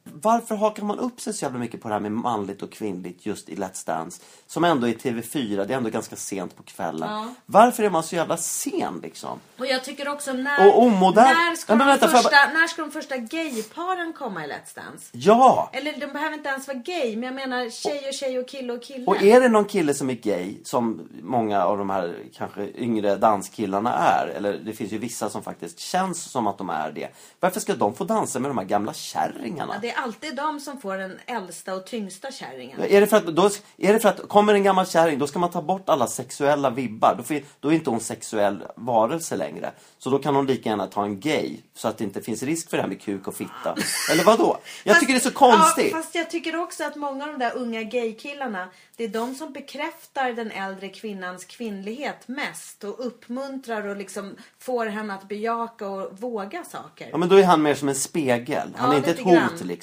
Varför hakar man upp sig så jävla mycket på det här med manligt och kvinnligt just i Let's Dance? Som ändå är TV4, det är ändå ganska sent på kvällen. Ja. Varför är man så jävla sen liksom? Och jag tycker också när... Och omodern. När ska, de vänta, får jag första, när ska de första gayparen komma i Let's Dance? Ja! Eller de behöver inte ens vara gay, men jag menar tjej och tjej och kille och kille. Och är det någon kille som är gay, som många av de här kanske yngre danskillarna är, eller det finns ju vissa som faktiskt känns som att de är det. Varför ska de få dansa med de här gamla kärringarna? Ja, är alltid de som får den äldsta och tyngsta kärringen. Är det, för att, då, är det för att kommer en gammal kärring, då ska man ta bort alla sexuella vibbar. Då, får- då är inte hon sexuell varelse längre. Så då kan hon lika gärna ta en gay, så att det inte finns risk för det här med kuk och fitta. Eller vad då? Jag tycker det är så konstigt. Ja, fast jag tycker också att många av de där unga gaykillarna, det är de som bekräftar den äldre kvinnans kvinnlighet mest och uppmuntrar och liksom får henne att bejaka och våga saker. Ja, men då är han mer som en spegel. Han Ja, är inte ett hot grann. liksom.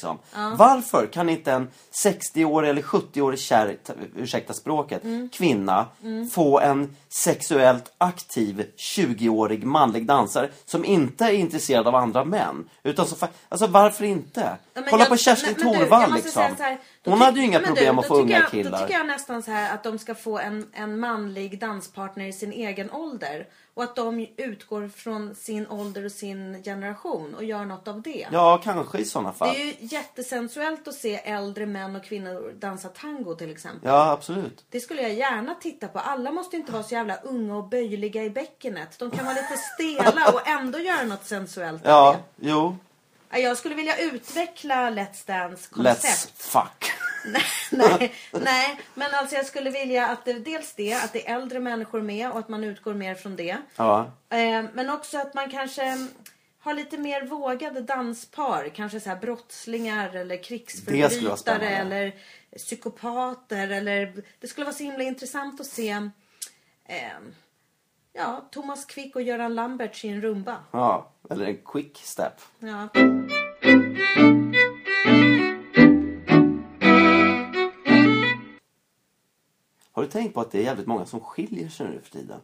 Varför kan inte en 60-årig eller 70-årig kär, ursäkta språket, Mm. kvinna få en sexuellt aktiv 20-årig manlig dansare som inte är intresserad av andra män? Utan fa- alltså varför inte? Men Kolla jag- på Kerstin men- men Thorvall liksom. så här, Hon hade ju inga problem du, att få unga jag, killar. Då tycker jag nästan så här att de ska få en, en manlig danspartner i sin egen ålder. Och att de utgår från sin ålder och sin generation och gör något av det. Ja, kanske i sådana fall. Det är ju jättesensuellt att se äldre män och kvinnor dansa tango till exempel. Ja, absolut. Det skulle jag gärna titta på. Alla måste inte vara så jävla unga och böjliga i bäckenet. De kan vara lite stela och ändå göra något sensuellt Ja, det. jo. Ja, Jag skulle vilja utveckla Let's Dance koncept. Let's fuck. Nej, nej, nej, men alltså jag skulle vilja att det, dels det, att det är äldre människor med och att man utgår mer från det. Ja. Eh, men också att man kanske har lite mer vågade danspar. Kanske så här brottslingar eller krigsförbrytare eller psykopater. Eller, det skulle vara så himla intressant att se eh, ja, Thomas Quick och Göran Lambert i en rumba. ja. Eller en quick step. Ja. Har du tänkt på att det är jävligt många som skiljer sig nu för tiden?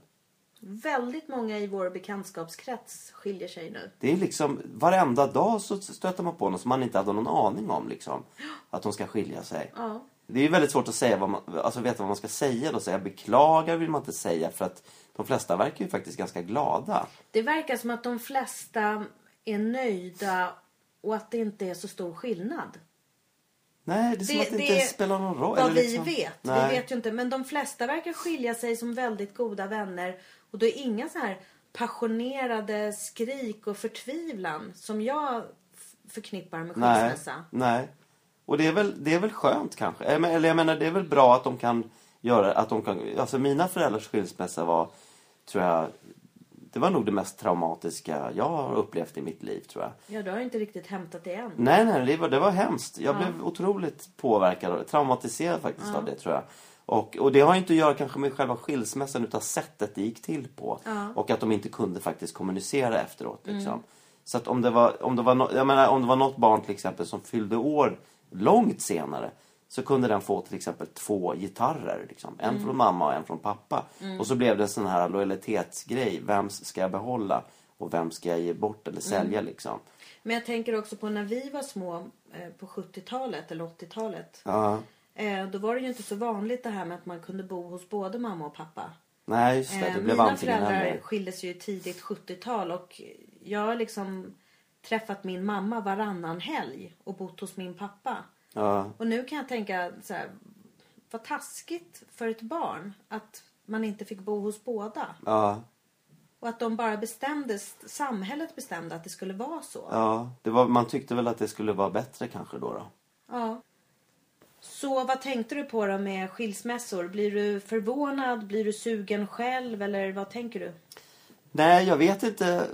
Väldigt många i vår bekantskapskrets skiljer sig nu. Det är liksom, varenda dag så stöter man på någon som man inte hade någon aning om liksom. Att de ska skilja sig. Ja. Det är ju väldigt svårt att säga vad man, alltså veta vad man ska säga då. Säga beklagar vill man inte säga för att de flesta verkar ju faktiskt ganska glada. Det verkar som att de flesta är nöjda och att det inte är så stor skillnad. Nej, det är som att det, inte spelar någon roll. Vad Eller vi liksom- vet. Nej. Vi vet ju inte. Men de flesta verkar skilja sig som väldigt goda vänner. Och då är inga så här passionerade skrik och förtvivlan som jag förknippar med Nej, skilsmässa. nej. Och det är, väl, det är väl skönt kanske. Eh, Eller jag menar, det är väl bra att de kan göra, att de kan, alltså mina föräldrars skilsmässa var, tror jag, det var nog det mest traumatiska jag har upplevt i mitt liv tror jag. Ja, du har inte riktigt hämtat det än. Nej, nej, det var, det var hemskt. Jag blev otroligt påverkad och traumatiserad faktiskt av det tror jag. Och, och det har ju inte att göra kanske med själva skilsmässan utan sättet det gick till på. Och att de inte kunde faktiskt kommunicera efteråt. Liksom. Så att om det, var, om, det var no, jag menar, om det var något barn till exempel som fyllde år långt senare så kunde den få till exempel två gitarrer. Liksom. En från mamma och en från pappa. Och så blev det en sån här lojalitetsgrej. Vem ska jag behålla och vem ska jag ge bort eller sälja liksom. Men jag tänker också på när vi var små eh, på 70-talet eller 80-talet. Ja. Eh, då var det ju inte så vanligt det här med att man kunde bo hos både mamma och pappa. Nej, just det. Det Eh, blev Mina föräldrar eller. skilde sig ju tidigt 70-tal och jag liksom träffat min mamma varannan helg och bott hos min pappa. Ja, Och nu kan jag tänka så här, vad taskigt för ett barn att man inte fick bo hos båda. ja, Och att de bara bestämde, samhället bestämde att det skulle vara så. ja. Det var, man tyckte väl att det skulle vara bättre kanske då. då. Ja. Så vad tänkte du på då med skilsmässor? Blir du förvånad? Blir du sugen själv? Eller vad tänker du? Nej, jag vet inte.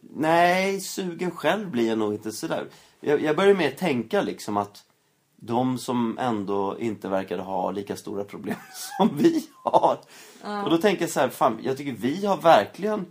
Nej, sugen själv blir jag nog inte sådär. Jag, jag börjar mer tänka liksom att de som ändå inte verkade ha lika stora problem som vi har. Och då tänker jag så här, fan, jag tycker vi har verkligen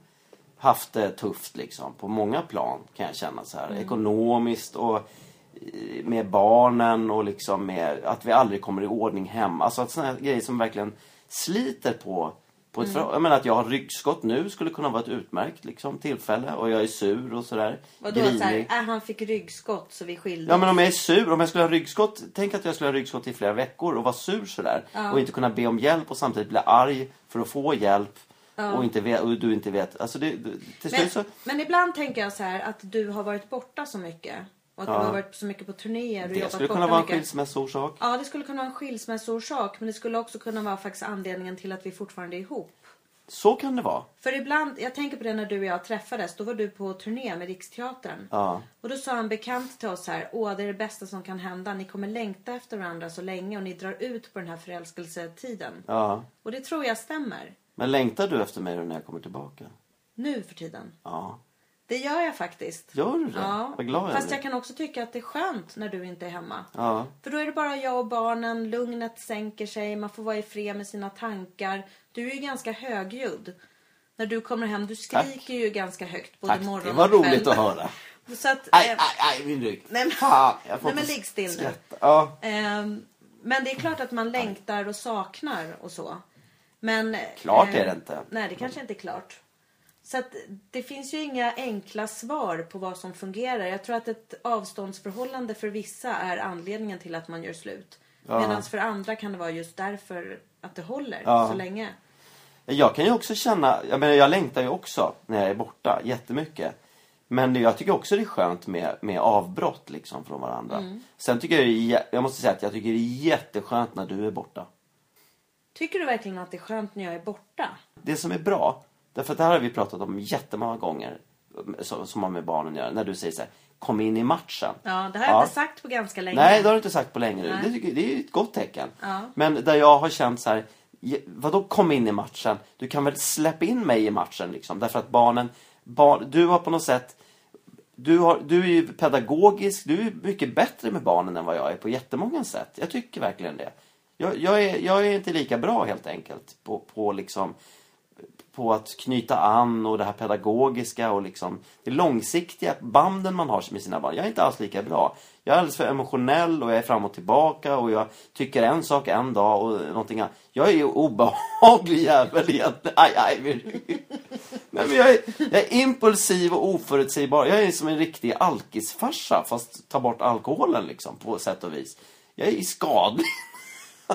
haft det tufft liksom. På många plan kan jag känna så här. Ekonomiskt och eh, med barnen och liksom med att vi aldrig kommer i ordning hemma. Alltså att sådana grejer som verkligen sliter på, På ett för... Jag menar att jag har ryggskott nu skulle kunna vara ett utmärkt liksom, tillfälle. Och jag är sur och sådär. Vadå såhär, äh, han fick ryggskott så vi skilde Ja men om jag är sur, om jag skulle ha ryggskott. Tänk att jag skulle ha ryggskott i flera veckor och vara sur sådär. Och inte kunna be om hjälp och samtidigt bli arg för att få hjälp. Och, inte vet, och du inte vet. Alltså det, det- Men, så... men ibland tänker jag så här att du har varit borta så mycket. Och att Ja. du har varit så mycket på turnéer Det skulle kunna vara en mycket. skilsmässoorsak. Ja, det skulle kunna vara en skilsmässoorsak. Men det skulle också kunna vara faktiskt anledningen till att vi fortfarande är ihop. Så kan det vara. För ibland, jag tänker på det när du och jag träffades. Då var du på turné med Riksteatern. Ja. Och då sa en bekant till oss här. Åh, det är det bästa som kan hända. Ni kommer längta efter varandra så länge och ni drar ut på den här förälskelsetiden. Ja. Och det tror jag stämmer. Men längtar du efter mig när jag kommer tillbaka? Nu för tiden. Ja. Det gör jag faktiskt. Gör du det? Ja. Vad glad jag Fast jag kan också tycka att det är skönt när du inte är hemma. Ja. För då är det bara jag och barnen, lugnet sänker sig, man får vara i fred med sina tankar. Du är ju ganska högljudd. När du kommer hem, du skriker ju ganska högt både Tack, morgon det var och kväll. roligt att höra. Så att, Aj, eh, aj, aj, min rygg. Nej, men- Fan, jag får Nej, men ligg still nu. Ja. ehm, men det är klart att man längtar och saknar och så. Men... Klart eh, är det inte. Nej, det kanske inte är klart. Så att det finns ju inga enkla svar på vad som fungerar. Jag tror att ett avståndsförhållande för vissa är anledningen till att man gör slut. Ja. Medan för andra kan det vara just därför att det håller Ja. så länge. Jag kan ju också känna, jag menar jag längtar ju också när jag är borta jättemycket. Men jag tycker också det är skönt med, med avbrott liksom från varandra. Mm. Sen tycker jag, jag måste säga att jag tycker det är jätteskönt när du är borta. Tycker du verkligen att det är skönt när jag är borta? Det som är bra, därför att det här har vi pratat om jättemånga gånger. Som, har med barnen att göra. När du säger så här, kom in i matchen. Ja, det har jag inte sagt på ganska länge. Nej, det har du inte sagt på länge nu. Det, det är ju ett gott tecken. Ja. Men där jag har känt så här, "Ja, vadå kom in i matchen? Du kan väl släppa in mig i matchen liksom. Därför att barnen, barn, du har på något sätt, du, har, du är ju pedagogisk, du är mycket bättre med barnen än vad jag är på jättemånga sätt. Jag tycker verkligen det. Jag, jag, är, jag är inte lika bra helt enkelt på, på liksom på att knyta an och det här pedagogiska och liksom det långsiktiga banden man har med sina barn. Jag är inte alls lika bra. Jag är alldeles för emotionell och jag är fram och tillbaka och jag tycker en sak en dag och någonting annat. Jag är ju obehaglig jävel egentligen. Aj, aj, Nej, men jag, är, jag är impulsiv och oförutsägbar. Jag är som en riktig alkisfarsa fast ta bort alkoholen liksom på sätt och vis. Jag är skadlig.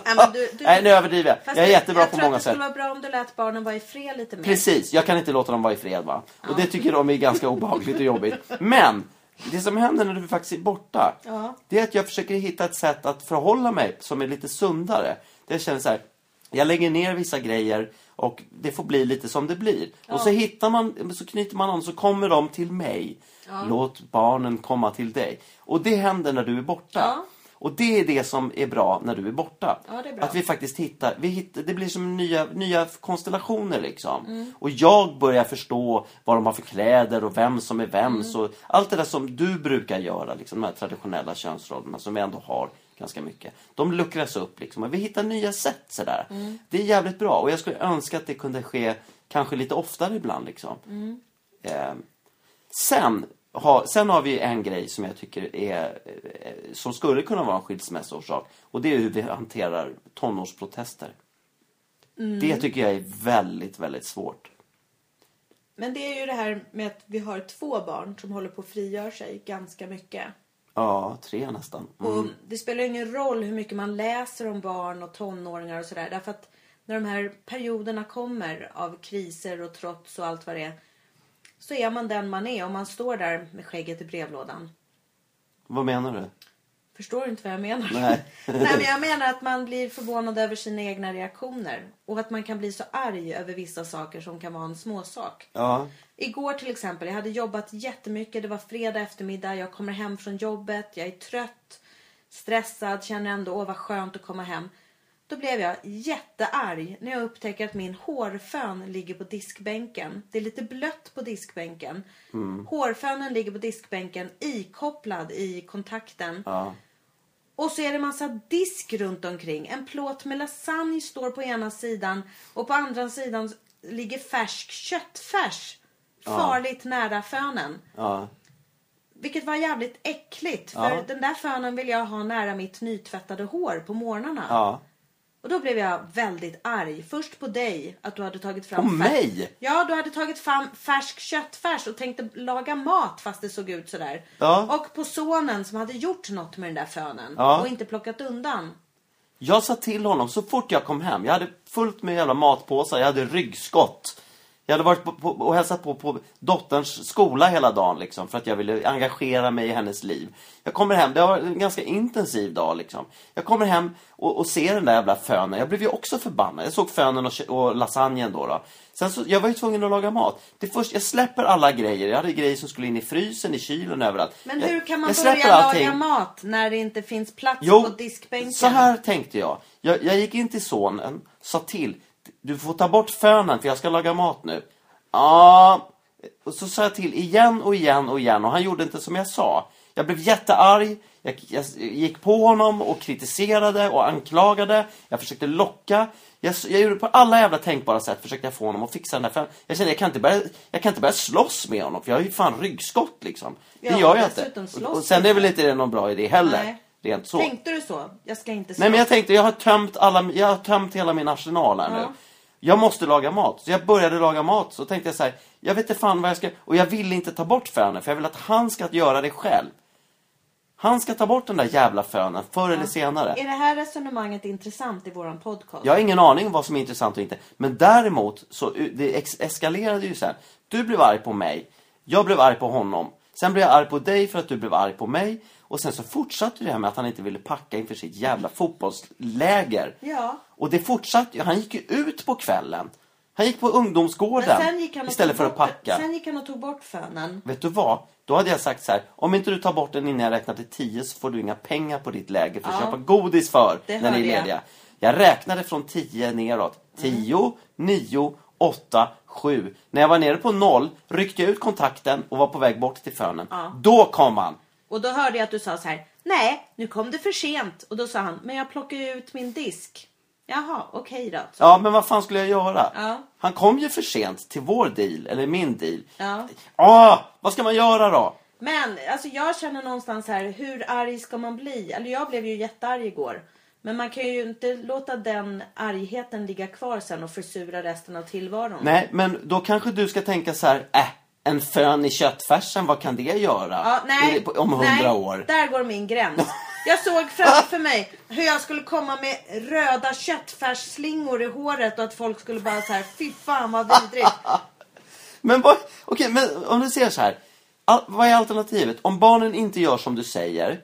Nej, men du, du, Nej, nu överdriver jag. Fast Jag är det- jättebra jag på tror många att det sätt. skulle vara bra om du lät barnen vara i fred lite mer. Precis, jag kan inte låta dem vara i fred va. Och det tycker de är ganska obehagligt och jobbigt. Men, det som händer när du faktiskt är borta. Ja. Det är att jag försöker hitta ett sätt att förhålla mig som är lite sundare. Det jag känner så här, jag lägger ner vissa grejer och det får bli lite som det blir. Och så hittar man, så knyter man an så kommer de till mig. Låt barnen komma till dig. Och det händer när du är borta. Och det är det som är bra när du är borta. Ja, är. Att vi faktiskt hittar, vi hittar det blir som nya, nya konstellationer liksom. Mm. Och jag börjar förstå vad de har för kläder och vem som är vems. Mm. Allt det där som du brukar göra, liksom, de här traditionella könsrollerna som vi ändå har ganska mycket. De luckras upp liksom. Och vi hittar nya sätt sådär. Mm. Det är jävligt bra. Och jag skulle önska att det kunde ske kanske lite oftare ibland liksom. Mm. Eh, sen, ha, sen har vi en grej som jag tycker är eh, som skulle kunna vara en skilsmässoorsak. Och det är hur vi hanterar tonårsprotester. Mm. Det tycker jag är väldigt, väldigt svårt. Men det är ju det här med att vi har två barn som håller på att frigöra sig ganska mycket. Ja, tre nästan. Mm. Och det spelar ingen roll hur mycket man läser om barn och tonåringar och sådär. Därför att när de här perioderna kommer av kriser och trots och allt vad det är. Så är man den man är och man står där med skägget i brevlådan. Vad menar du? Förstår du inte vad jag menar? Nej. Nej, men jag menar att man blir förvånad över sina egna reaktioner. Och att man kan bli så arg över vissa saker som kan vara en småsak. Ja, Igår till exempel, jag hade jobbat jättemycket. Det var fredag eftermiddag. Jag kommer hem från jobbet. Jag är trött, stressad, känner ändå åh vad skönt att komma hem. Då blev jag jättearg när jag upptäcker att min hårfön ligger på diskbänken. Det är lite blött på diskbänken. Hårfönen ligger på diskbänken ikopplad i kontakten. ja. Och så är det massa disk runt omkring. En plåt med lasagne står på ena sidan och på andra sidan ligger färsk köttfärs. Farligt nära fönen. ja. Vilket var jävligt äckligt. För Ja. den där fönen vill jag ha nära mitt nytvättade hår på morgnarna. ja. Och då blev jag väldigt arg. Först på dig, att du hade tagit fram... På fär- mig? Ja, du hade tagit fram färsk köttfärs och tänkte laga mat fast det såg ut sådär. Ja. Och på sonen som hade gjort något med den där fönen Ja. och inte plockat undan. Jag sa till honom så fort jag kom hem. Jag hade fullt med jävla matpåsar. Jag hade ryggskott. Jag hade varit på, på, och hälsat på på dotterns skola hela dagen liksom, för att jag ville engagera mig i hennes liv. Jag kommer hem, det var en ganska intensiv dag liksom. Jag kommer hem och, och ser den där jävla fönen. Jag blev ju också förbannad. Jag såg fönen och, och lasagnen då. då. Sen så, jag var ju tvungen att laga mat. Det först, jag släpper alla grejer. Jag hade grejer som skulle in i frysen, i kylen, överallt. Men jag, hur kan man jag släpper börja allting. laga mat när det inte finns plats Jo, på diskbänken? så här tänkte jag. jag. Jag gick in till sonen, sa till. Du får ta bort fönen för jag ska laga mat nu. Ja, och så sa jag till igen och igen och igen och han gjorde inte som jag sa. Jag blev jättearg. Jag, jag gick på honom och kritiserade och anklagade. Jag försökte locka. Jag, jag gjorde på alla jävla tänkbara sätt försökte jag få honom att fixa den där fönen. Jag kände jag kan inte börja, jag kan inte börja slåss med honom för jag har ju fan ryggskott liksom. Det Ja, gör jag inte. Och, och sen är väl inte det någon bra idé heller. Nej. Rent så. Tänkte du så? Jag ska inte Nej men jag tänkte, jag har tömt, alla, jag har tömt hela min arsenal här nu. Ja. Jag måste laga mat. Så jag började laga mat. Så tänkte jag så här, jag vet inte fan vad jag ska... Och jag vill inte ta bort fönen, för jag vill att han ska göra det själv. Han ska ta bort den där jävla fönen, förr eller senare. Är det här resonemanget intressant i våran podcast? Jag har ingen aning om vad som är intressant och inte. Men däremot så det eskalerade ju sen. Du blev arg på mig. Jag blev arg på honom. Sen blev jag arg på dig för att du blev arg på mig. Och sen så fortsatte det här med att han inte ville packa inför sitt jävla fotbollsläger. Ja. Och det fortsatte. Han gick ju ut på kvällen. Han gick på ungdomsgården istället för att bort, packa. Sen gick han och tog bort fönen. Vet du vad? Då hade jag sagt så här. Om inte du tar bort den innan jag räknar till 10 så får du inga pengar på ditt läger för att Ja. köpa godis för Det när ni är hörde jag. lediga. Jag räknade från 10 neråt. 10, 9, 8, 7. När jag var nere på noll ryckte jag ut kontakten och var på väg bort till fönen. Ja. Då kom han. Och då hörde jag att du sa så här. Nej, nu kom det för sent. Och då sa han, men jag plockar ju ut min disk. Jaha, okej då. Så. Ja, men vad fan skulle jag göra? Ja. Han kom ju för sent till vår deal, eller min deal. Ja. Ah, vad ska man göra då? Men alltså jag känner någonstans här, hur arg ska man bli? Eller jag blev ju jättearg igår. Men man kan ju inte låta den argheten ligga kvar sen och försura resten av tillvaron. Nej, men då kanske du ska tänka så här, äh, en fön i köttfärsen, vad kan det göra? Ja, nej, Om hundra år. Där går min gräns. Jag såg framför mig hur jag skulle komma med röda köttfärsslingor i håret och att folk skulle bara så här, fy fan vad vidrigt. Men vad, okej, men om du ser så här. Vad är alternativet? Om barnen inte gör som du säger,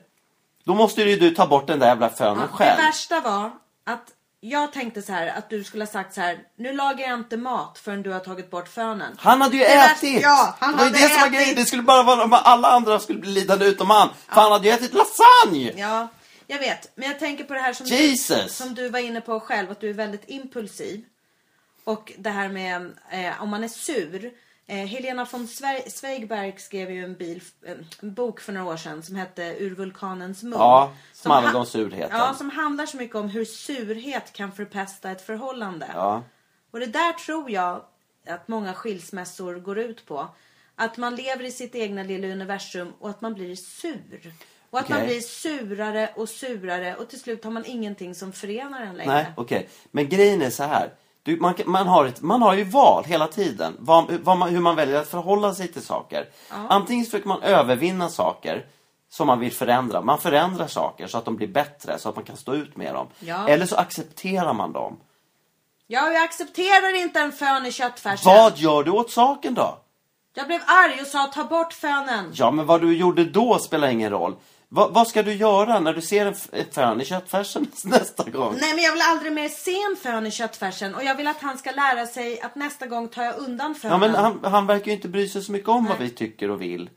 då måste ju du ta bort den där jävla fönen Ja, själv. det värsta var att jag tänkte så här att du skulle ha sagt så här, nu lagar jag inte mat förrän du har tagit bort fönen. Han hade ju Det ätit! ja, han det var hade det som var ätit. grejen. Det skulle bara vara, alla andra skulle bli lidande utom han. För han hade ju ätit lasagne! Ja, jag vet. Men jag tänker på det här som, Jesus! Du, som du var inne på själv, att du är väldigt impulsiv. Och det här med eh, om man är sur. Eh, Helena von Zweigbergk skrev ju en, bil, en bok för några år sedan som hette Ur vulkanens mun. Ja, som handlade ha- om surheten. Ja, som handlar så mycket om hur surhet kan förpesta ett förhållande. Ja. Och det där tror jag att många skilsmässor går ut på. Att man lever i sitt egna lilla universum och att man blir sur. Och att man Okej. blir surare och surare och till slut har man ingenting som förenar en längre. Nej, okej. Men grejen är så här. Du, man, man, har ett, man har ju val hela tiden. Vad, vad man, hur man väljer att förhålla sig till saker. Antingen försöker man övervinna saker som man vill förändra. Man förändrar saker så att de blir bättre, så att man kan stå ut med dem. Ja. Eller så accepterar man dem. Ja, jag accepterar inte en fön i köttfärsen. Vad gör du åt saken då? Jag blev arg och sa ta bort fönen. Ja, men vad du gjorde då spelar ingen roll. Va, vad ska du göra när du ser en, fön i köttfärsen nästa gång? Nej men jag vill aldrig mer se en fön i köttfärsen och jag vill att han ska lära sig att nästa gång tar jag undan Ja, fönen. men han, han verkar ju inte bry sig så mycket om vad vi tycker och vill.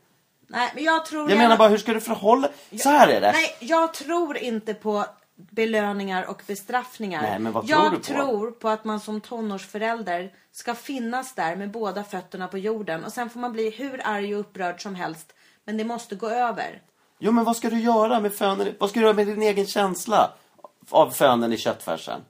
Nej men jag tror... Jag menar bara, hur ska du förhålla Så här är det. Nej, jag tror inte på belöningar och bestraffningar. Nej, men vad tror jag du på? tror på att man som tonårsförälder ska finnas där med båda fötterna på jorden. Och sen får man bli hur arg och upprörd som helst. Men det måste gå över. Jo, men vad ska du göra med fönen? Vad ska du göra med din egen känsla av fönen i köttfärsen?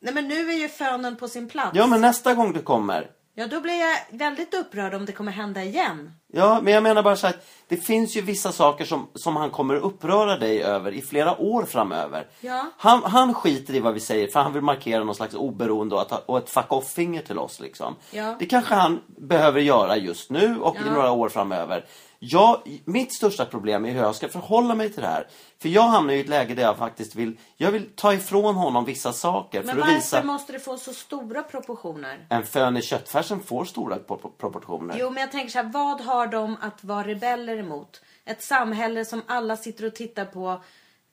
Nej men nu är ju fönen på sin plats. Ja, men nästa gång du kommer. Ja, då blir jag väldigt upprörd om det kommer hända igen. Ja, men jag menar bara så här, att det finns ju vissa saker som, som han kommer att uppröra dig över i flera år framöver. Ja. Han, han skiter i vad vi säger för han vill markera någon slags oberoende och, att, och ett fuck off-finger till oss liksom. Ja. Det kanske han behöver göra just nu och i Ja. några år framöver. Jag, mitt största problem är hur jag ska förhålla mig till det här. För jag hamnar i ett läge där jag faktiskt vill, jag vill ta ifrån honom vissa saker Men för att varför visa... måste det få så stora proportioner? En fön i köttfärsen får stora pro- proportioner. Jo, men jag tänker så här, vad har de att vara rebeller emot? Ett samhälle som alla sitter och tittar på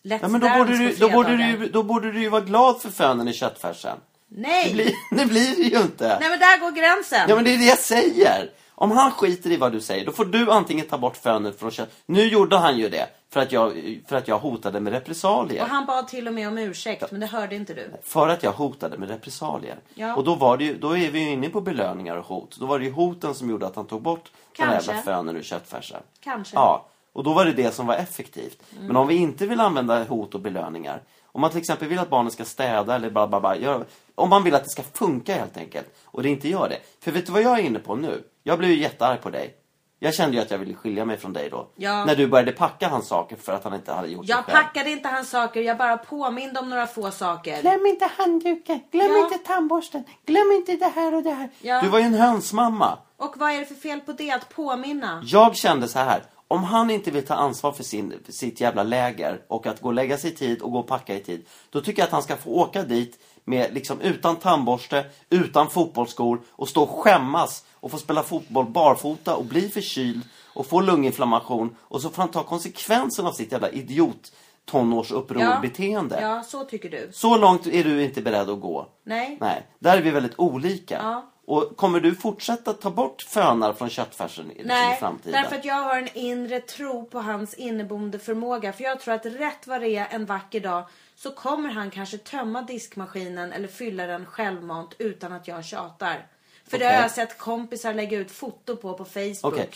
Let's Ja, men då borde, du, då, borde du, då borde du ju vara glad för fönen i köttfärsen. Nej! Det blir, det blir det ju inte. Nej, men där går gränsen. Ja men det är det jag säger. Om han skiter i vad du säger, då får du antingen ta bort fönen från kött. Nu gjorde han ju det. För att jag, för att jag hotade med repressalier. Och han bad till och med om ursäkt, men det hörde inte du. För att jag hotade med repressalier. Ja. Och då, var det ju, då är vi ju inne på belöningar och hot. Då var det ju hoten som gjorde att han tog bort den Kanske. jävla fönen ur köttfärsen. Kanske. Ja, och då var det det som var effektivt. Mm. Men om vi inte vill använda hot och belöningar. Om man till exempel vill att barnen ska städa eller bara, bara, bara gör, Om man vill att det ska funka helt enkelt. Och det inte gör det. För vet du vad jag är inne på nu? Jag blev ju jättearg på dig. Jag kände ju att jag ville skilja mig från dig då. Ja. När du började packa hans saker för att han inte hade gjort Jag det själv. packade inte hans saker, jag bara påminde om några få saker. Glöm inte handduken, glöm Ja. inte tandborsten, glöm inte det här och det här. Ja. Du var ju en hönsmamma. Och vad är det för fel på det, att påminna? Jag kände så här. Om han inte vill ta ansvar för, sin, för sitt jävla läger och att gå och lägga sig i tid och gå och packa i tid. Då tycker jag att han ska få åka dit med, liksom, utan tandborste, utan fotbollsskor och stå och skämmas och få spela fotboll barfota och bli förkyld och få lunginflammation. Och så får han ta konsekvensen av sitt jävla idiot tonårsupprorbeteende. Ja, så tycker du. Så långt är du inte beredd att gå. Nej. Nej, där är vi väldigt olika. Ja. Och kommer du fortsätta ta bort fönar från köttfärsen i, i Nej, framtiden? därför att jag har en inre tro på hans inneboende förmåga. För jag tror att rätt vad det är en vacker dag så kommer han kanske tömma diskmaskinen eller fylla den självmant utan att jag tjatar. För det har jag sett kompisar lägga ut foto på på Facebook. Okej.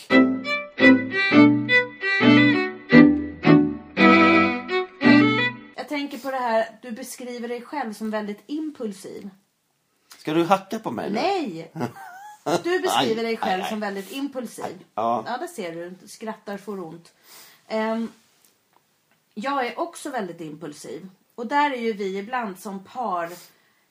Jag tänker på det här, du beskriver dig själv som väldigt impulsiv. Ska du hacka på mig nu? Nej! Du beskriver Aj, dig själv aj, aj. som väldigt impulsiv. Ja. ja, det ser du. Skrattar får ont. Ehm, jag är också väldigt impulsiv. Och där är ju vi ibland som par.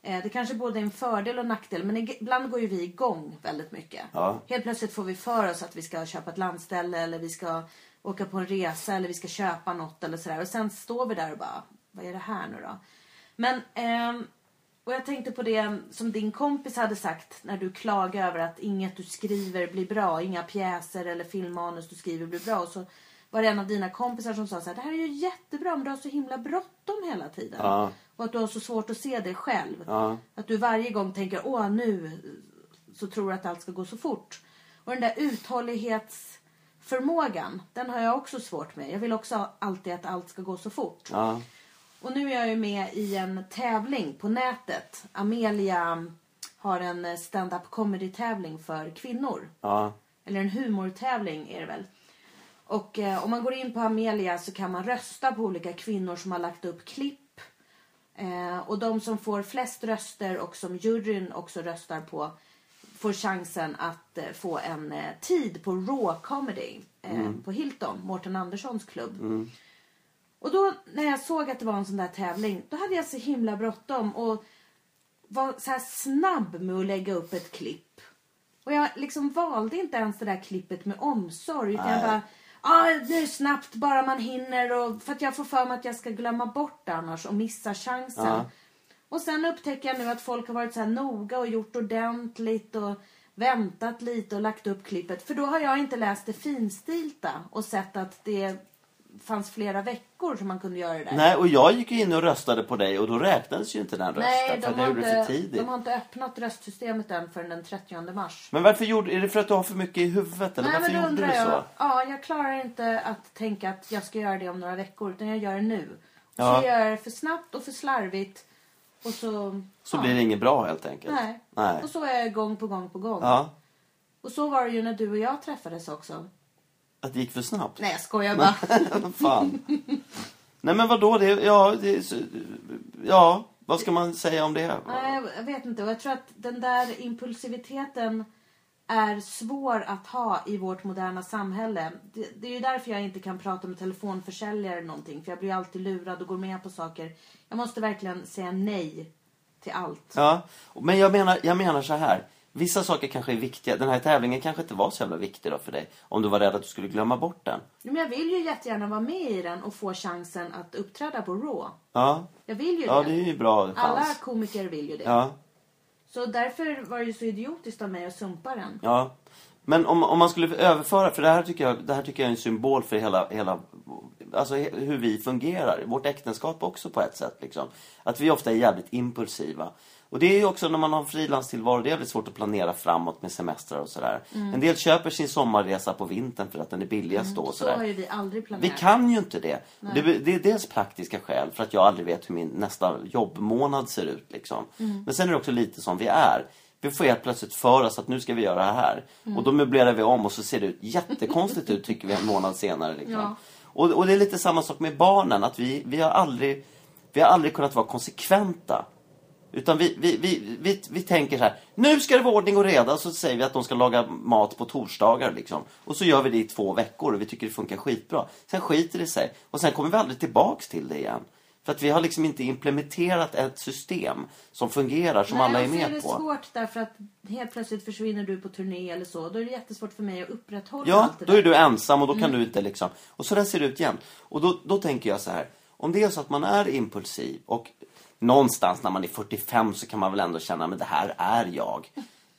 Eh, det kanske både är en fördel och nackdel. Men ibland går ju vi igång väldigt mycket. Ja. Helt plötsligt får vi för oss att vi ska köpa ett landställe. Eller vi ska åka på en resa. Eller vi ska köpa något eller sådär. Och sen står vi där och bara. Vad är det här nu då? Men ehm, och jag tänkte på det som din kompis hade sagt när du klagade över att inget du skriver blir bra. Inga pjäser eller filmmanus du skriver blir bra. Och så var det en av dina kompisar som sa så här, det här är ju jättebra men du har så himla bråttom hela tiden. Ja. Och att du har så svårt att se det själv. Ja. Att du varje gång tänker, åh nu så tror du att allt ska gå så fort. Och den där uthållighetsförmågan, den har jag också svårt med. Jag vill också alltid att allt ska gå så fort. Ja. Och nu är jag ju med i en tävling på nätet. Amelia har en stand-up comedy tävling för kvinnor. Eller en humortävling är det väl. Och eh, om man går in på Amelia så kan man rösta på olika kvinnor som har lagt upp klipp. Eh, och de som får flest röster och som juryn också röstar på får chansen att eh, få en eh, tid på Raw Comedy eh, på Hilton, Mårten Anderssons klubb. Och då när jag såg att det var en sån där tävling, då hade jag så himla bråttom och var så här snabb med att lägga upp ett klipp. Och jag liksom valde inte ens det där klippet med omsorg. Utan jag bara, ah, nu snabbt bara man hinner. Och, för att jag får för mig att jag ska glömma bort det annars och missa chansen. Ja. Och sen upptäcker jag nu att folk har varit så här noga och gjort ordentligt och väntat lite och lagt upp klippet. För då har jag inte läst det finstilta och sett att det fanns flera veckor som man kunde göra det där. Nej, och jag gick in och röstade på dig och då räknades ju inte den rösten. Nej, för de att jag gjorde det för tidigt. de har inte öppnat röstsystemet än förrän den 30 mars. Men varför gjorde... Är det för att du har för mycket i huvudet? Eller Nej, varför men gjorde du jag, så? Ja, jag klarar inte att tänka att jag ska göra det om några veckor. Utan jag gör det nu. Och Ja. Så gör jag det för snabbt och för slarvigt. Och så... Så ja. blir det inget bra helt enkelt. Nej. Nej. Och så är jag gång på gång på gång. Ja, Och så var det ju när du och jag träffades också. Att det gick för snabbt. Nej, jag skojar bara. Fan. Nej men vadå? Det, ja, det, ja, vad ska man säga om det? Nej, jag vet inte. Och jag tror att den där impulsiviteten är svår att ha i vårt moderna samhälle. Det, det är ju därför jag inte kan prata med telefonförsäljare eller någonting. För jag blir alltid lurad och går med på saker. Jag måste verkligen säga nej till allt. Ja, men jag menar, jag menar så här. Vissa saker kanske är viktiga. Den här tävlingen kanske inte var så jävla viktig då för dig. Om du var rädd att du skulle glömma bort den. Men jag vill ju jättegärna vara med i den och få chansen att uppträda på Raw. Ja, Jag vill ju ja det. det är ju bra chans. Alla komiker vill ju det. Ja, Så därför var det ju så idiotiskt av mig att sumpa den. ja. Men om, om man skulle överföra, för det här tycker jag, det här tycker jag är en symbol för hela, hela alltså he- hur vi fungerar. Vårt äktenskap också på ett sätt. Liksom. Att vi ofta är jävligt impulsiva. Och det är ju också när man har en frilanstillvaro, det är väldigt svårt att planera framåt med semestrar och sådär. En del köper sin sommarresa på vintern för att den är billigast då och Mm. Så sådär. har ju vi aldrig Vi planerat. kan ju inte det. det. Det är dels praktiska skäl för att jag aldrig vet hur min nästa jobbmånad ser ut. Liksom. Mm. Men sen är det också lite som vi är. Vi får helt plötsligt för oss att nu ska vi göra det här. Mm. Och då möblerar vi om och så ser det ut jättekonstigt ut tycker vi en månad senare. Liksom. Ja. Och, och det är lite samma sak med barnen. Att vi, vi, har, aldrig, vi har aldrig kunnat vara konsekventa. Utan vi, vi, vi, vi, vi tänker så här, nu ska det vara ordning och reda. Så säger vi att de ska laga mat på torsdagar. Liksom. Och så gör vi det i två veckor och vi tycker det funkar skitbra. Sen skiter det sig. Och sen kommer vi aldrig tillbaks till det igen. För att vi har liksom inte implementerat ett system som fungerar, som alla är med är det på. svårt därför att helt plötsligt försvinner du på turné eller så. Då är det jättesvårt för mig att upprätthålla Ja, allt det då där. är du ensam och då kan du inte liksom... Och så där ser det ut jämt. Och då, då tänker jag så här. Om det är så att man är impulsiv och någonstans när man är 45 så kan man väl ändå känna men det här är jag.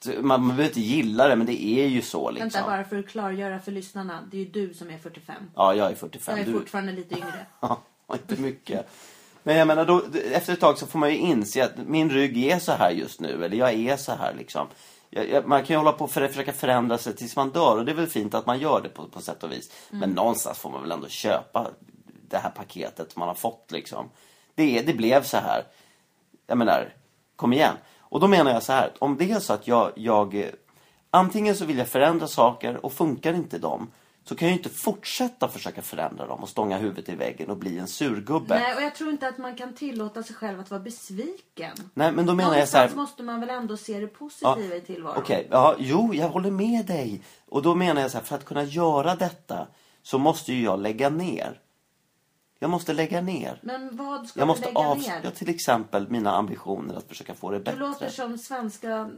Man, man behöver inte gilla det men det är ju så liksom. Vänta bara för att klargöra för lyssnarna. Det är ju du som är 45. Ja, jag är 45. Jag är du... fortfarande lite yngre. Ja, inte mycket. Men jag menar, då, efter ett tag så får man ju inse att min rygg är så här just nu. Eller jag är så här liksom. Jag, jag, man kan ju hålla på och för, försöka förändra sig tills man dör. Och det är väl fint att man gör det på, på sätt och vis. Men någonstans får man väl ändå köpa det här paketet man har fått liksom. Det, det blev så här. Jag menar, kom igen. Och då menar jag så här, om det är så att jag, jag antingen så vill jag förändra saker och funkar inte de så kan jag ju inte fortsätta försöka förändra dem och stånga huvudet i väggen och bli en surgubbe. Nej, och jag tror inte att man kan tillåta sig själv att vara besviken. Nej, men då menar jag så här... Någonstans måste man väl ändå se det positiva i tillvaron. Okej, ja, jo, jag håller med dig. Och då menar jag så här, för att kunna göra detta så måste ju jag lägga ner. Jag måste lägga ner. Men vad ska Jag du måste lägga ner? till exempel mina ambitioner att försöka få det Du bättre. låter som svenska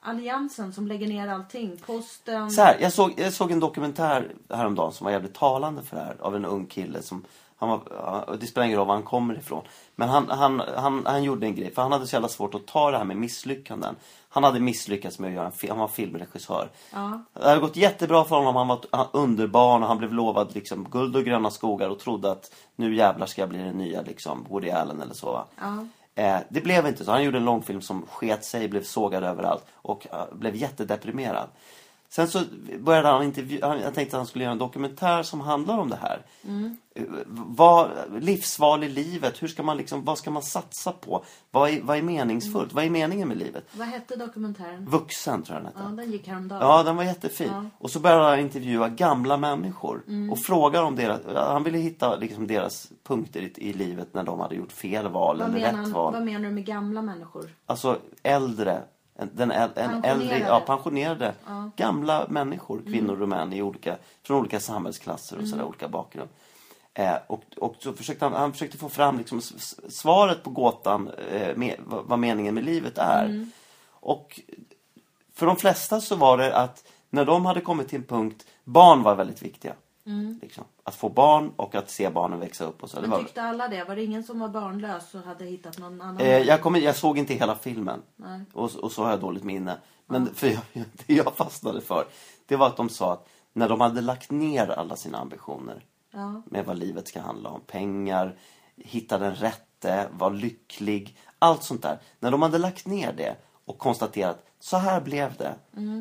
alliansen som lägger ner allting. Posten. Så här, jag, såg, jag såg en dokumentär häromdagen som var jävligt talande för det här. Av en ung kille som, han var, det spelar ingen roll var han kommer ifrån. Men han, han, han, han gjorde en grej, för han hade så jävla svårt att ta det här med misslyckanden. Han hade misslyckats med att göra en film, han var filmregissör. Ja. Det hade gått jättebra för honom, han var han, underbarn och han blev lovad liksom, guld och gröna skogar och trodde att nu jävlar ska jag bli den nya liksom, Woody Allen eller så. Ja. Eh, det blev inte så. Han gjorde en långfilm som sket sig, blev sågad överallt och eh, blev jättedeprimerad. Sen så började han intervjua, jag tänkte att han skulle göra en dokumentär som handlar om det här. Eh, Vad, livsval i livet, hur ska man liksom, vad ska man satsa på? Vad är, vad är meningsfullt? Vad är meningen med livet? Vad hette dokumentären? Vuxen tror jag den hette. Ja, den gick häromdagen. Ja, den var jättefin. Ja. Och så började han intervjua gamla människor. Och fråga om deras, han ville hitta liksom deras punkter i, i livet när de hade gjort fel val vad, eller menar, rätt val. vad menar du med gamla människor? Alltså äldre, en, den, en Pensionerade. äldre, ja, pensionerade gamla människor, kvinnor och män i olika, från olika samhällsklasser och sådär, olika bakgrund. Eh, och, och så försökte han, han försökte få fram liksom svaret på gåtan eh, med, vad, vad meningen med livet är. Och för de flesta så var det att när de hade kommit till en punkt, barn var väldigt viktiga. Liksom. Att få barn och att se barnen växa upp och så. Det Men var, tyckte alla det? Var det ingen som var barnlös och hade hittat någon annan? Eh, jag, kommer, jag såg inte hela filmen. Och, och så har jag dåligt minne. Men för jag, det jag fastnade för, det var att de sa att när de hade lagt ner alla sina ambitioner Ja. med vad livet ska handla om, pengar, hitta den rätte, vara lycklig, allt sånt där. När de hade lagt ner det och konstaterat, så här blev det.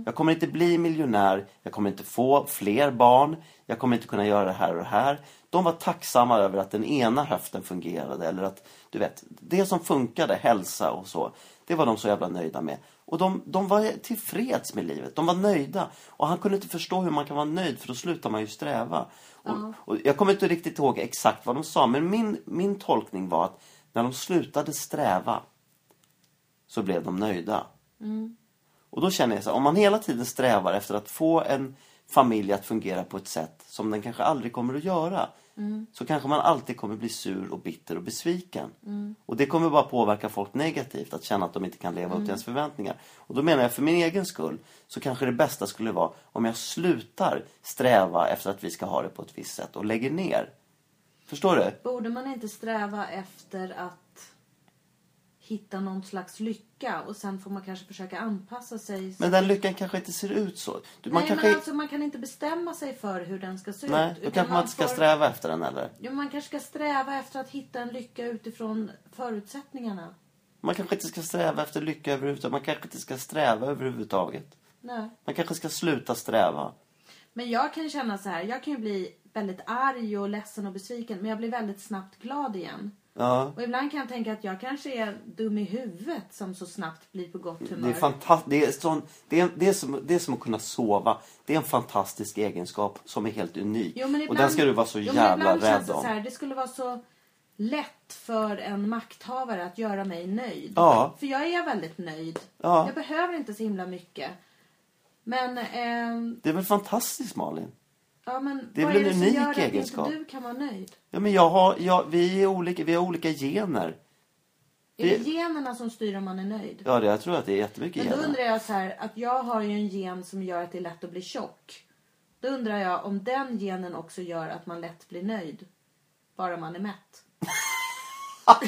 Jag kommer inte bli miljonär, jag kommer inte få fler barn, jag kommer inte kunna göra det här och det här. De var tacksamma över att den ena höften fungerade eller att, du vet, det som funkade, hälsa och så, det var de så jävla nöjda med. Och de, de var tillfreds med livet, de var nöjda. Och han kunde inte förstå hur man kan vara nöjd för då slutar man ju sträva. Och, och jag kommer inte riktigt ihåg exakt vad de sa, men min, min tolkning var att när de slutade sträva så blev de nöjda. Och då känner jag så här, om man hela tiden strävar efter att få en familj att fungera på ett sätt som den kanske aldrig kommer att göra. Så kanske man alltid kommer bli sur och bitter och besviken. Och det kommer bara påverka folk negativt, att känna att de inte kan leva upp till ens förväntningar. Och då menar jag för min egen skull, så kanske det bästa skulle vara om jag slutar sträva efter att vi ska ha det på ett visst sätt och lägger ner. Förstår du? Borde man inte sträva efter att hitta någon slags lycka och sen får man kanske försöka anpassa sig? Men den lyckan kanske inte ser ut så. Du, man Nej, kanske... men alltså man kan inte bestämma sig för hur den ska se Nej, ut. då utan kanske man inte ska får- sträva efter den eller? Jo, man kanske ska sträva efter att hitta en lycka utifrån förutsättningarna. Man kanske inte ska sträva efter lycka överhuvudtaget. Man kanske inte ska sträva överhuvudtaget. Nej. Man kanske ska sluta sträva. Men jag kan känna så här, jag kan ju bli väldigt arg och ledsen och besviken men jag blir väldigt snabbt glad igen. Ja. Och ibland kan jag tänka att jag kanske är dum i huvudet som så snabbt blir på gott humör. Det är, fantast- det, är sån, det, är, det, är som, det är som att kunna sova. Det är en fantastisk egenskap som är helt unik. Jo, men och den ska du vara så jo, jävla ibland känns rädd det om. Så här, det skulle vara så lätt för en makthavare att göra mig nöjd. Ja. För jag är väldigt nöjd. Ja. Jag behöver inte så himla mycket. Men, ehm, Det är väl fantastiskt Malin? Ja, men Det är vad väl är det en som unik gör att egenskap. inte du kan vara nöjd? Ja, men jag har, jag, vi, är olika, vi har olika gener. Är det generna som styr om man är nöjd? Ja, det, jag tror att det är jättemycket Men då gener. undrar jag så här, att jag har ju en gen som gör att det är lätt att bli tjock. Då undrar jag om den genen också gör att man lätt blir nöjd. Bara man är mätt. aj,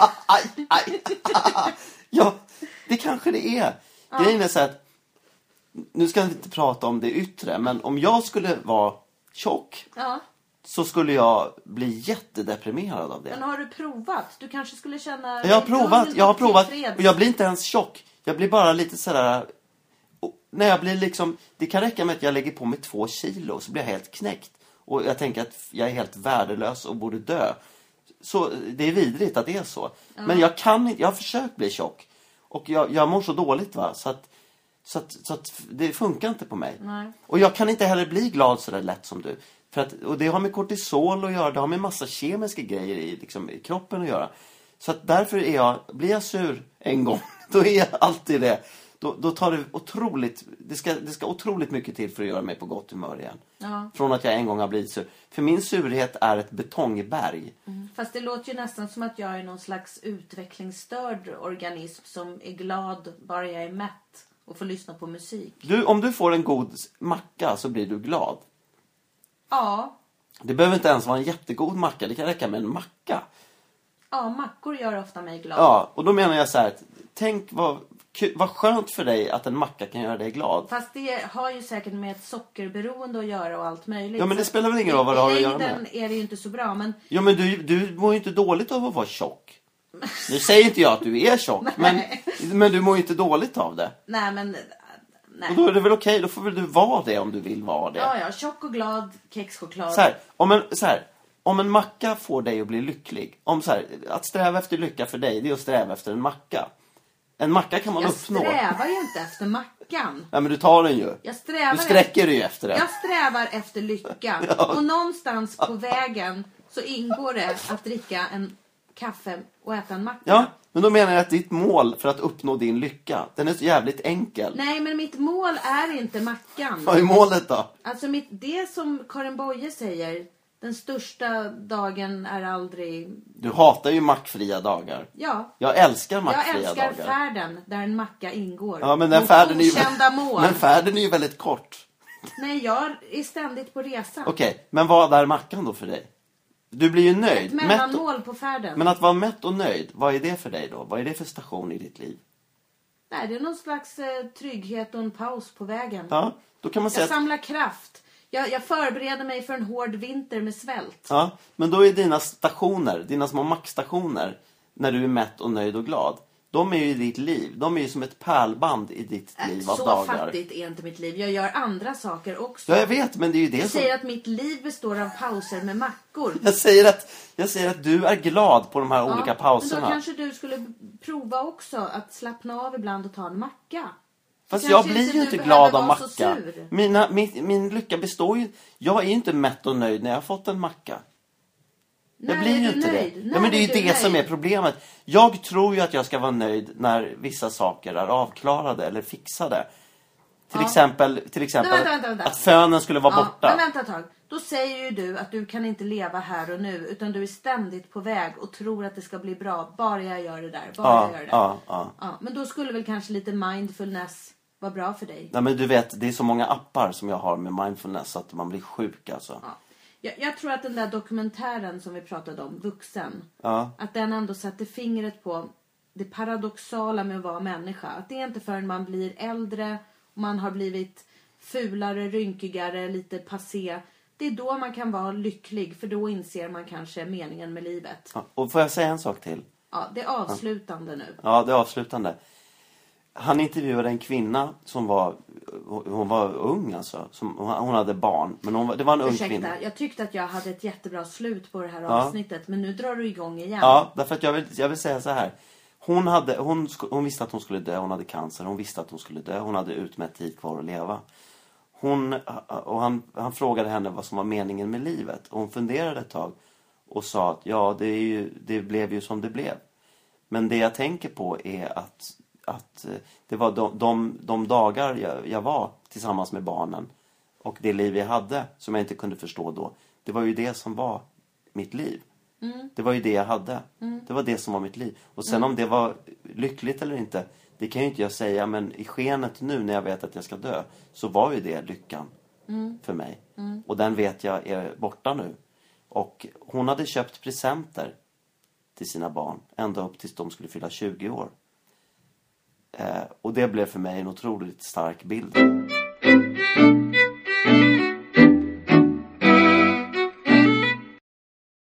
aj. ja, det kanske det är. Grejen är så att, nu ska vi inte prata om det yttre, men om jag skulle vara tjock Ja. så skulle jag bli jättedeprimerad av det. Men har du provat? Du kanske skulle känna Jag har provat, jag har provat och jag blir inte ens tjock. Jag blir bara lite sådär... När jag blir liksom, det kan räcka med att jag lägger på mig två kilo så blir jag helt knäckt. Och jag tänker att jag är helt värdelös och borde dö. Så det är vidrigt att det är så. Men jag kan inte, jag har försökt bli tjock. Och jag, jag mår så dåligt va, så att, så att, så att det funkar inte på mig. Nej. Och jag kan inte heller bli glad så där lätt som du. För att, och det har med kortisol att göra, det har med massa kemiska grejer i, liksom, i kroppen att göra. Så att därför är jag, blir jag sur en gång, då är jag alltid det. Då, då tar det otroligt, det ska, det ska otroligt mycket till för att göra mig på gott humör igen. Ja. Från att jag en gång har blivit sur. För min surhet är ett betongberg. Fast det låter ju nästan som att jag är någon slags utvecklingsstörd organism som är glad bara jag är mätt och får lyssna på musik. Du, om du får en god macka så blir du glad. Ja, Det behöver inte ens vara en jättegod macka, det kan räcka med en macka. ja mackor gör ofta mig glad. Ja, och då menar jag så här, att, tänk vad, vad skönt för dig att en macka kan göra dig glad. Fast det har ju säkert med ett sockerberoende att göra och allt möjligt. Ja, men det spelar väl ingen roll vad det har att I göra med. längden är det ju inte så bra, men Ja, men du, du mår ju inte dåligt av att vara tjock. Nu säger inte jag att du är tjock, men, men du mår ju inte dåligt av det. nej men... Nej. Och då är det väl okej, då får väl du vara det om du vill vara det. Ja, ja, tjock och glad, kexchoklad. Så här, om en, så här, om en macka får dig att bli lycklig. Om så här, att sträva efter lycka för dig, det är att sträva efter en macka. En macka kan man jag uppnå. strävar ju inte efter mackan. Ja, men du tar den ju. Jag strävar Du sträcker dig ju efter den. Jag strävar efter lycka. Och någonstans på vägen så ingår det att dricka en kaffe och äta en macka. Ja, men då menar jag att ditt mål för att uppnå din lycka, den är så jävligt enkel. Nej, men mitt mål är inte mackan. Vad är målet då? Alltså mitt, det som Karin Boye säger, den största dagen är aldrig... Du hatar ju mackfria dagar. Ja, Jag älskar jag mackfria älskar dagar. färden där en macka ingår. Ja, men den Mot färden är ju, mål. men färden är ju väldigt kort. Nej, jag är ständigt på resa. Okej, men vad är mackan då för dig? Du blir ju nöjd. Ett mellanmål på färden. men att vara mätt och nöjd, vad är det för dig då? Vad är det för station i ditt liv? Nej, det är någon slags eh, trygghet och en paus på vägen. Ja, då kan man säga Jag att, samlar kraft. Jag, jag förbereder mig för en hård vinter med svält. ja, men då är dina stationer, dina små mackstationer, när du är mätt och nöjd och glad, de är ju i ditt liv. De är ju som ett pärlband i ditt Äh, liv av så dagar. fattigt är inte mitt liv. Jag gör andra saker också. Ja, jag vet, men det är ju det Jag som... säger att mitt liv består av pauser med mackor. Jag säger, att, jag säger att du är glad på de här olika Men pauserna. då kanske du skulle prova också att slappna av ibland och ta en macka. Fast Så jag blir ju du inte glad av så macka. Mina, min, min lycka består ju... Jag är ju inte mätt och nöjd när jag har fått en macka. Jag blir ju inte nöjd? det. Ja, men det är ju det som är nöjd? problemet. Jag tror ju att jag ska vara nöjd när vissa saker är avklarade eller fixade. Till exempel, till exempel Nej, vänta, vänta, vänta. att fönen skulle vara Ja, borta. men vänta ett tag. Då säger ju du att du kan inte leva här och nu utan du är ständigt på väg och tror att det ska bli bra bara jag gör det där. Bara Ja, jag gör det där. ja, ja. Ja, men då skulle väl kanske lite mindfulness vara bra för dig. Nej men du vet, det är så många appar som jag har med mindfulness så att man blir sjuk alltså. Ja. Jag, jag tror att den där dokumentären som vi pratade om, Vuxen, Ja. att den ändå satte fingret på det paradoxala med att vara människa. Att det är inte förrän man blir äldre och man har blivit fulare, rynkigare, lite passé. Det är då man kan vara lycklig för då inser man kanske meningen med livet. Ja, Och får jag säga en sak till? Ja, det är avslutande nu. Ja, det är avslutande. Han intervjuade en kvinna som var, hon var ung alltså. Som, hon hade barn. Men hon, det var en ung kvinna. Ursäkta, jag tyckte att jag hade ett jättebra slut på det här Ja. avsnittet. Men nu drar du igång igen. Ja, därför att jag vill, jag vill säga så här. Hon, hade, hon, hon visste att hon skulle dö, hon hade cancer, hon visste att hon skulle dö, hon hade utmätt tid kvar att leva. Hon, och han, han frågade henne vad som var meningen med livet. Och hon funderade ett tag och sa att ja, det, är ju, det blev ju som det blev. Men det jag tänker på är att, att eh, det var de, de, de dagar jag, jag var tillsammans med barnen och det liv jag hade som jag inte kunde förstå då. Det var ju det som var mitt liv. Det var ju det jag hade. Det var det som var mitt liv. Och sen om det var lyckligt eller inte, det kan ju inte jag säga. Men i skenet nu när jag vet att jag ska dö, så var ju det lyckan för mig. Och den vet jag är borta nu. Och hon hade köpt presenter till sina barn ända upp tills de skulle fylla 20 år. Eh, och det blev för mig en otroligt stark bild.